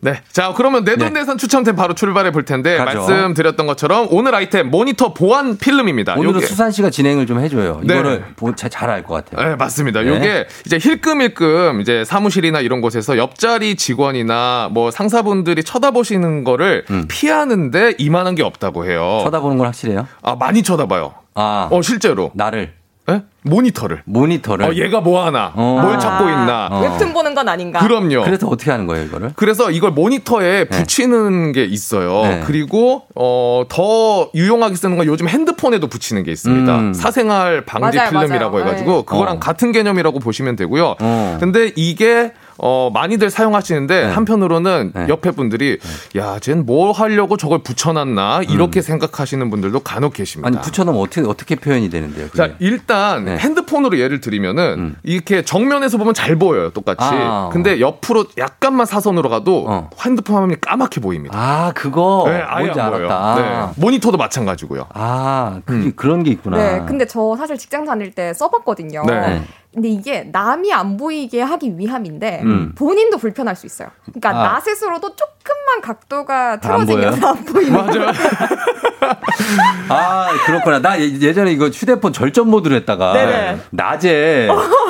Speaker 15: 네. 자, 그러면 내돈내산 추첨템 바로 출발해 볼 텐데
Speaker 1: 네. 가죠.
Speaker 15: 말씀드렸던 것처럼 오늘 아이템 모니터 보안 필름입니다.
Speaker 1: 오늘은
Speaker 15: 요게-
Speaker 1: 수산 씨가 진행을 좀 해줘요.
Speaker 15: 네.
Speaker 1: 이거를 잘알 것 같아요.
Speaker 15: 네, 맞습니다.
Speaker 1: 네.
Speaker 15: 요게 이제 힐끔힐끔 이제 사무실이나 이런 곳에서 옆자리 직원이나 뭐 상사분들이 쳐다보시는 거를 피하는데 이만한 게 없다고 해요.
Speaker 1: 음. 쳐다보는 건 확실해요?
Speaker 15: 아, 많이 쳐다봐요.
Speaker 1: 아.
Speaker 15: 어, 실제로.
Speaker 1: 나를.
Speaker 15: 예? 모니터를.
Speaker 1: 모니터를.
Speaker 15: 어, 얘가 뭐 하나.
Speaker 1: 어.
Speaker 15: 뭘 찾고 있나.
Speaker 1: 어.
Speaker 14: 웹툰 보는 건 아닌가?
Speaker 15: 그럼요.
Speaker 1: 그래서 어떻게 하는 거예요, 이거를?
Speaker 15: 그래서 이걸 모니터에 붙이는 게 있어요.
Speaker 1: 네.
Speaker 15: 그리고 어, 더 유용하게 쓰는 건 요즘 핸드폰에도 붙이는 게 있습니다.
Speaker 1: 음.
Speaker 15: 사생활 방지
Speaker 14: 맞아요,
Speaker 15: 필름이라고
Speaker 14: 맞아요.
Speaker 15: 해가지고
Speaker 14: 네.
Speaker 15: 그거랑
Speaker 1: 어.
Speaker 15: 같은 개념이라고 보시면 되고요.
Speaker 1: 어.
Speaker 15: 근데 이게 어, 많이들 사용하시는데
Speaker 1: 네.
Speaker 15: 한편으로는
Speaker 1: 네.
Speaker 15: 옆에 분들이 야, 쟤는 뭘 하려고 저걸 붙여놨나 이렇게 생각하시는 분들도 간혹 계십니다.
Speaker 1: 음. 아니, 붙여놓으면 어떻게, 어떻게 표현이 되는데요? 그게?
Speaker 15: 자, 일단
Speaker 1: 네.
Speaker 15: 핸드폰으로 예를 들이면은
Speaker 1: 음.
Speaker 15: 이렇게 정면에서 보면 잘 보여요, 똑같이.
Speaker 1: 아.
Speaker 15: 근데 옆으로 약간만 사선으로 가도
Speaker 1: 어.
Speaker 15: 핸드폰 화면이 까맣게 보입니다.
Speaker 1: 아, 그거.
Speaker 15: 네, 아예
Speaker 1: 뭔지
Speaker 15: 안 보여요.
Speaker 1: 알았다.
Speaker 15: 네. 모니터도 마찬가지고요.
Speaker 1: 아, 그게
Speaker 15: 음.
Speaker 1: 그런 게 있구나.
Speaker 14: 네, 근데 저 사실 직장 다닐 때 써봤거든요.
Speaker 15: 네.
Speaker 14: 근데 이게 남이 안 보이게 하기 위함인데
Speaker 1: 음.
Speaker 14: 본인도 불편할 수 있어요. 그러니까
Speaker 1: 아.
Speaker 14: 나 스스로도 조금만 각도가
Speaker 1: 안 보여요?
Speaker 14: 틀어지면서 안 보이는
Speaker 15: 맞아요.
Speaker 1: 아, 그렇구나. 나 예- 예전에 이거 휴대폰 절전 모드로 했다가
Speaker 14: 네네.
Speaker 1: 낮에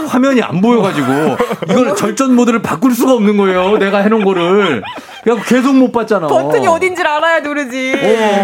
Speaker 1: 화면이 안 보여가지고 이걸 절전 모드를 바꿀 수가 없는 거예요. 내가 해놓은 거를. 그래갖고 계속 못 봤잖아.
Speaker 14: 버튼이 어딘지를 알아야 누르지.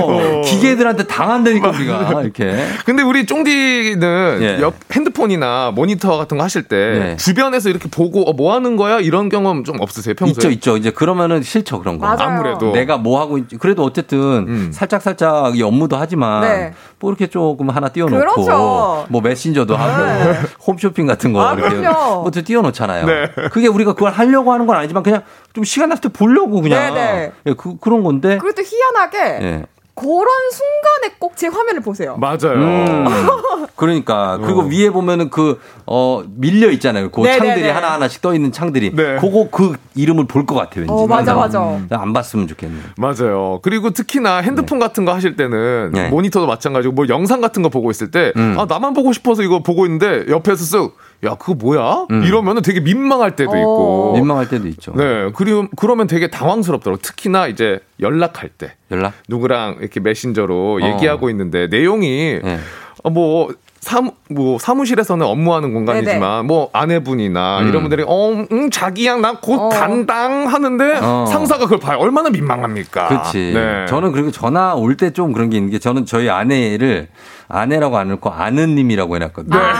Speaker 1: 어, 기계들한테 당한다니까 우리가 이렇게.
Speaker 15: 근데 우리 쫑디는
Speaker 1: 예.
Speaker 15: 옆 핸드폰이나 모니터 같은 거 하실 때
Speaker 1: 네.
Speaker 15: 주변에서 이렇게 보고 어, 뭐 하는 거야 이런 경험 좀 없으세요 평소에?
Speaker 1: 있죠, 있죠. 이제 그러면은 싫죠 그런 거.
Speaker 14: 맞아요.
Speaker 15: 아무래도
Speaker 1: 내가 뭐 하고 있지. 그래도 어쨌든
Speaker 15: 음.
Speaker 1: 살짝 살짝 이 업무도 하지만
Speaker 14: 네.
Speaker 1: 뭐 이렇게 조금 하나 띄워놓고
Speaker 14: 그렇죠.
Speaker 1: 뭐 메신저도 하고 홈쇼핑 같은 거
Speaker 14: 아,
Speaker 1: 이렇게. 뭐또 띄워놓잖아요.
Speaker 15: 네.
Speaker 1: 그게 우리가 그걸 하려고 하는 건 아니지만 그냥 좀 시간 났을 때 보려고 그냥
Speaker 14: 네네.
Speaker 1: 예, 그 그런 건데.
Speaker 14: 그리고 또 희한하게
Speaker 1: 예.
Speaker 14: 그런 순간에 꼭 제 화면을 보세요.
Speaker 15: 맞아요.
Speaker 1: 음, 그러니까 그리고
Speaker 15: 어.
Speaker 1: 위에 보면은 그 어 밀려 있잖아요. 그
Speaker 14: 네네네.
Speaker 1: 창들이 하나 하나씩 떠 있는 창들이.
Speaker 15: 네.
Speaker 1: 그거 그 이름을 볼 것 같아 왠지.
Speaker 14: 어, 맞아. 맞아.
Speaker 1: 안 봤으면 좋겠네.
Speaker 15: 맞아요. 그리고 특히나 핸드폰 같은 거 하실 때는
Speaker 1: 네.
Speaker 15: 모니터도 마찬가지고 뭐 영상 같은 거 보고 있을 때
Speaker 1: 음.
Speaker 15: 아, 나만 보고 싶어서 이거 보고 있는데 옆에서 쓱 야, 그거 뭐야?
Speaker 1: 음.
Speaker 15: 이러면은 되게 민망할 때도
Speaker 14: 어.
Speaker 15: 있고.
Speaker 1: 민망할 때도 있죠.
Speaker 15: 네. 그리고 그러면 되게 당황스럽더라고. 특히나 이제 연락할 때
Speaker 1: 연락?
Speaker 15: 누구랑 이렇게 메신저로
Speaker 1: 어.
Speaker 15: 얘기하고 있는데 내용이
Speaker 1: 네.
Speaker 15: 어, 뭐 사무, 뭐, 사무실에서는 업무하는 공간이지만, 뭐, 아내분이나,
Speaker 1: 음.
Speaker 15: 이런 분들이, 어, 음, 자기야, 나곧
Speaker 14: 어.
Speaker 15: 간당 하는데,
Speaker 1: 어.
Speaker 15: 상사가 그걸 봐요. 얼마나 민망합니까?
Speaker 1: 그렇지.
Speaker 15: 네.
Speaker 1: 저는 그리고 전화 올 때 좀 그런 게 있는 게 저는 저희 아내를 아내라고 안 넣고 아는님이라고 해놨거든요.
Speaker 14: 아.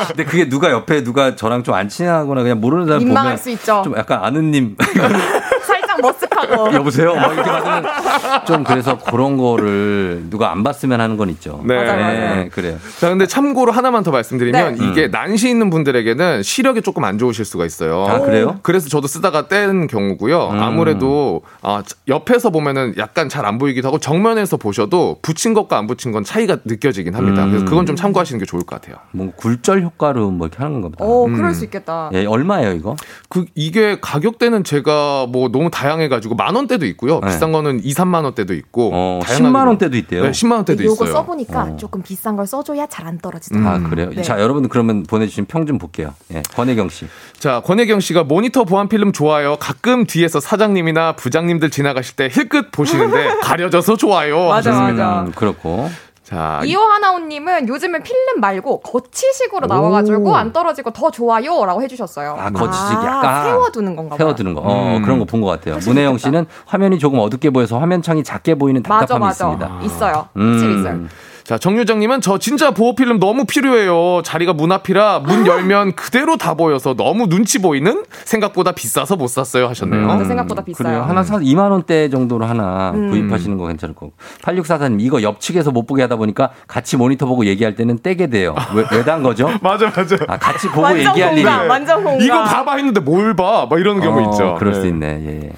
Speaker 1: 근데 그게 누가 옆에 누가 저랑 좀 안 친하거나 그냥 모르는 사람
Speaker 14: 민망할
Speaker 1: 보면
Speaker 14: 수 있죠.
Speaker 1: 좀 약간 아는님
Speaker 14: 머쓱하고.
Speaker 1: 여보세요? 막 이렇게 받으면 좀 그래서 그런 거를 누가 안 봤으면 하는 건 있죠.
Speaker 15: 네.
Speaker 14: 맞아요, 맞아요.
Speaker 1: 그래요.
Speaker 15: 자, 근데 참고로 하나만 더 말씀드리면,
Speaker 1: 네.
Speaker 15: 이게 난시 있는 분들에게는 시력이 조금 안 좋으실 수가 있어요.
Speaker 1: 아, 그래요?
Speaker 15: 그래서 저도 쓰다가 뗀 경우고요.
Speaker 1: 음.
Speaker 15: 아무래도, 아, 옆에서 보면은 약간 잘 안 보이기도 하고, 정면에서 보셔도 붙인 것과 안 붙인 건 차이가 느껴지긴 합니다.
Speaker 1: 음.
Speaker 15: 그래서 그건 좀 참고하시는 게 좋을 것 같아요.
Speaker 1: 뭐 굴절 효과로 뭐 이렇게 하는 보다.
Speaker 14: 오,
Speaker 15: 음.
Speaker 14: 그럴 수 있겠다.
Speaker 1: 예, 얼마예요, 이거?
Speaker 15: 그 이게 가격대는 제가 뭐 너무 다양해 가지고 만 원대도 있고요. 비싼 거는 2, 3만 원대도 있고.
Speaker 1: 어,
Speaker 15: 다양하게
Speaker 1: 10만 원대도 있대요.
Speaker 15: 네, 10만 원대도 있어요.
Speaker 14: 써보니까 조금 비싼 걸 써줘야 잘 안 떨어지더라고요.
Speaker 1: 아, 그래요?
Speaker 14: 네.
Speaker 1: 자, 여러분 그러면 보내주신 평 좀 볼게요. 예, 권혜경 씨.
Speaker 15: 자, 권혜경 씨가 모니터 보안 필름 좋아요. 가끔 뒤에서 사장님이나 부장님들 지나가실 때 힐끗 보시는데 가려져서 좋아요.
Speaker 14: 맞아,
Speaker 15: 하셨습니다.
Speaker 14: 맞아.
Speaker 1: 음, 그렇고.
Speaker 15: 자,
Speaker 14: 이호 하나오님은 요즘은 필름 말고 거치식으로 나와가지고
Speaker 1: 오.
Speaker 14: 안 떨어지고 더 좋아요라고 해주셨어요.
Speaker 1: 아, 거치식
Speaker 14: 아,
Speaker 1: 약간.
Speaker 14: 세워두는 건가.
Speaker 1: 세워두는 거. 어,
Speaker 15: 음.
Speaker 1: 그런 거 본 것 같아요. 문혜영 씨는 화면이 조금 어둡게 보여서 화면창이 작게 보이는
Speaker 14: 맞아
Speaker 1: 답답함이
Speaker 14: 맞아
Speaker 1: 있습니다.
Speaker 14: 있어요.
Speaker 1: 음.
Speaker 14: 있어요.
Speaker 15: 자, 정유정님은 저 진짜 보호필름 너무 필요해요. 자리가 문 앞이라 문 열면 그대로 다 보여서 너무 눈치 보이는 생각보다 비싸서 못 샀어요 하셨네요.
Speaker 14: 맞아, 생각보다 비싸요.
Speaker 1: 그래요. 하나 사 2만 원대 정도로 하나
Speaker 14: 음.
Speaker 1: 구입하시는 거 괜찮을 거고. 8644님 이거 옆측에서 못 보게 하다 보니까 같이 모니터 보고 얘기할 때는 떼게 돼요. 왜, 왜단 거죠?
Speaker 15: 맞아, 맞아.
Speaker 1: 아, 같이 보고
Speaker 14: 완전
Speaker 1: 얘기할 일이.
Speaker 14: 완전 공감.
Speaker 15: 이거 봐봐 했는데 뭘 봐? 막 이러는 경우
Speaker 1: 어,
Speaker 15: 있죠.
Speaker 1: 그럴
Speaker 15: 네.
Speaker 1: 수 있네. 예.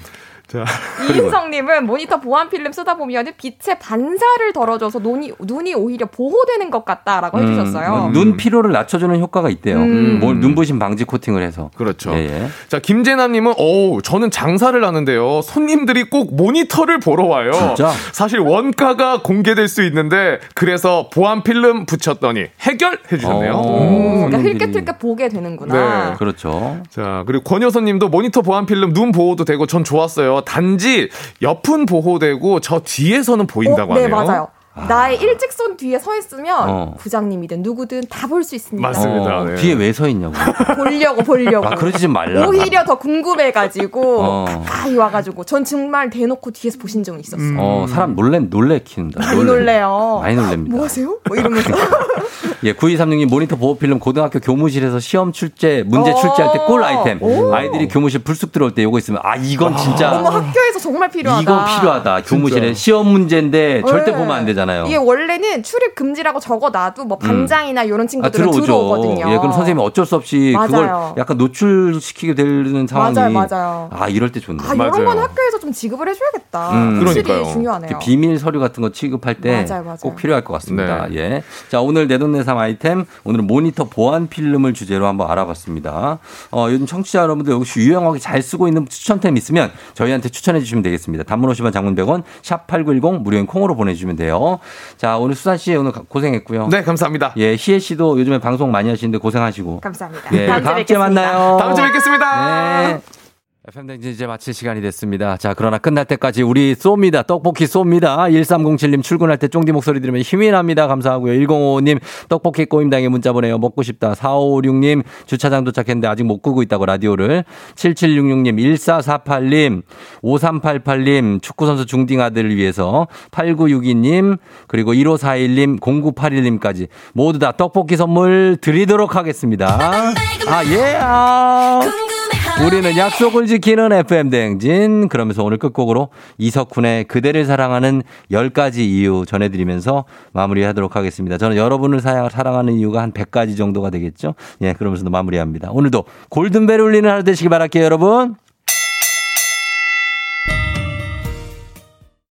Speaker 1: 예.
Speaker 15: 자,
Speaker 14: 이인성님은 모니터 보안 필름 쓰다 보면 빛의 반사를 덜어줘서 눈이 눈이 오히려 보호되는 것 같다라고 해주셨어요.
Speaker 1: 뭐눈 피로를 낮춰주는 효과가 있대요.
Speaker 14: 음.
Speaker 1: 뭘 눈부심 방지 코팅을 해서.
Speaker 15: 그렇죠.
Speaker 1: 예, 예.
Speaker 15: 자, 김재남님은, 오, 저는 장사를 하는데요. 손님들이 꼭 모니터를 보러 와요.
Speaker 1: 진짜?
Speaker 15: 사실 원가가 공개될 수 있는데, 그래서 보안 필름 붙였더니 해결해 주셨네요.
Speaker 1: 어.
Speaker 14: 오, 그러니까. 흘끗흘끗 보게 되는구나.
Speaker 15: 네.
Speaker 1: 그렇죠.
Speaker 15: 자, 그리고 권여선님도 모니터 보안 필름 눈 보호도 되고 전 좋았어요. 단지 옆은 보호되고 저 뒤에서는 보인다고
Speaker 14: 어, 네
Speaker 15: 하네요.
Speaker 14: 맞아요. 나의 일직선 뒤에 서 있으면
Speaker 1: 어.
Speaker 14: 부장님이든 누구든 다 볼 수 있습니다.
Speaker 15: 맞습니다.
Speaker 1: 어,
Speaker 15: 네.
Speaker 1: 뒤에 왜 서 있냐고.
Speaker 14: 보려고 보려고.
Speaker 1: 아, 그러지 좀 말라.
Speaker 14: 오히려 더 궁금해가지고
Speaker 1: 어.
Speaker 14: 가까이 와가지고 전 정말 대놓고 뒤에서 보신 적은 있었어요.
Speaker 1: 어, 사람 놀래, 놀래킨다.
Speaker 14: 많이 놀래 요.
Speaker 1: 많이 놀랍니다.
Speaker 14: 뭐 하세요? 뭐 이러면서.
Speaker 1: 예, 9236님 모니터 보호 필름 고등학교 교무실에서 시험 출제, 문제
Speaker 14: 어.
Speaker 1: 출제할 때 꿀 아이템.
Speaker 14: 오.
Speaker 1: 아이들이 교무실 불쑥 들어올 때 요거 있으면 아, 이건 진짜
Speaker 14: 어머 학교에서 정말 필요하다.
Speaker 1: 이거 필요하다. 교무실에 시험 문제인데 절대
Speaker 14: 네.
Speaker 1: 보면 안 되잖아 요.
Speaker 14: 이게 원래는 출입 금지라고 적어놔도 뭐 반장이나 이런
Speaker 1: 아,
Speaker 14: 친구들은
Speaker 1: 들어오죠.
Speaker 14: 들어오거든요.
Speaker 1: 예, 그럼 선생님이 어쩔 수 없이 그걸
Speaker 14: 맞아요.
Speaker 1: 약간 노출시키게 되는 상황이
Speaker 14: 맞아요, 맞아요.
Speaker 1: 아, 이럴 때 좋네.
Speaker 14: 아, 이런 건 학교에서 좀 지급을 해줘야겠다.
Speaker 1: 음.
Speaker 14: 확실히
Speaker 15: 그러니까요.
Speaker 14: 중요하네요.
Speaker 1: 비밀 서류 같은 거 취급할 때. 꼭 필요할 것 같습니다.
Speaker 15: 네.
Speaker 1: 예. 자, 오늘 내돈내산 아이템, 오늘은 모니터 보안 필름을 주제로 한번 알아봤습니다. 어, 요즘 청취자 여러분들 혹시 유용하게 잘 쓰고 있는 추천템 있으면 저희한테 추천해 주시면 되겠습니다. 단문 50원 장문 100원, 샵8910 무료인 콩으로 보내주시면 돼요. 자, 오늘 수산 씨 오늘 고생했고요.
Speaker 15: 네, 감사합니다.
Speaker 1: 예, 희애 씨도 요즘에 방송 많이 하시는데 고생하시고.
Speaker 14: 감사합니다.
Speaker 1: 예,
Speaker 14: 다음 주에
Speaker 1: 다음 주에
Speaker 14: 뵙겠습니다.
Speaker 1: 만나요.
Speaker 15: 다음 주에 뵙겠습니다.
Speaker 1: 네. FM 댕진 이제 마칠 시간이 됐습니다. 자, 그러나 끝날 때까지 우리 쏩니다. 떡볶이 쏩니다. 1307님 출근할 때 쫑디 목소리 들으면 힘이 납니다. 감사하고요. 1055님 떡볶이 꼬임당에 문자 보내요. 먹고 싶다. 4556님 주차장 도착했는데 아직 못 끄고 있다고 라디오를. 7766님 1448님 5388님 축구선수 중딩 아들을 위해서 8962님 그리고 1541님 0981님까지 모두 다 떡볶이 선물 드리도록 하겠습니다. 아, 예. 아. 우리는 약속을 지키는 FM 대행진. 그러면서 오늘 끝곡으로 이석훈의 그대를 사랑하는 10가지 이유 전해드리면서 마무리하도록 하겠습니다. 저는 여러분을 사- 사랑하는 이유가 한 100가지 정도가 되겠죠? 예, 그러면서 마무리합니다. 오늘도 골든벨 울리는 하루 되시기 바랄게요, 여러분.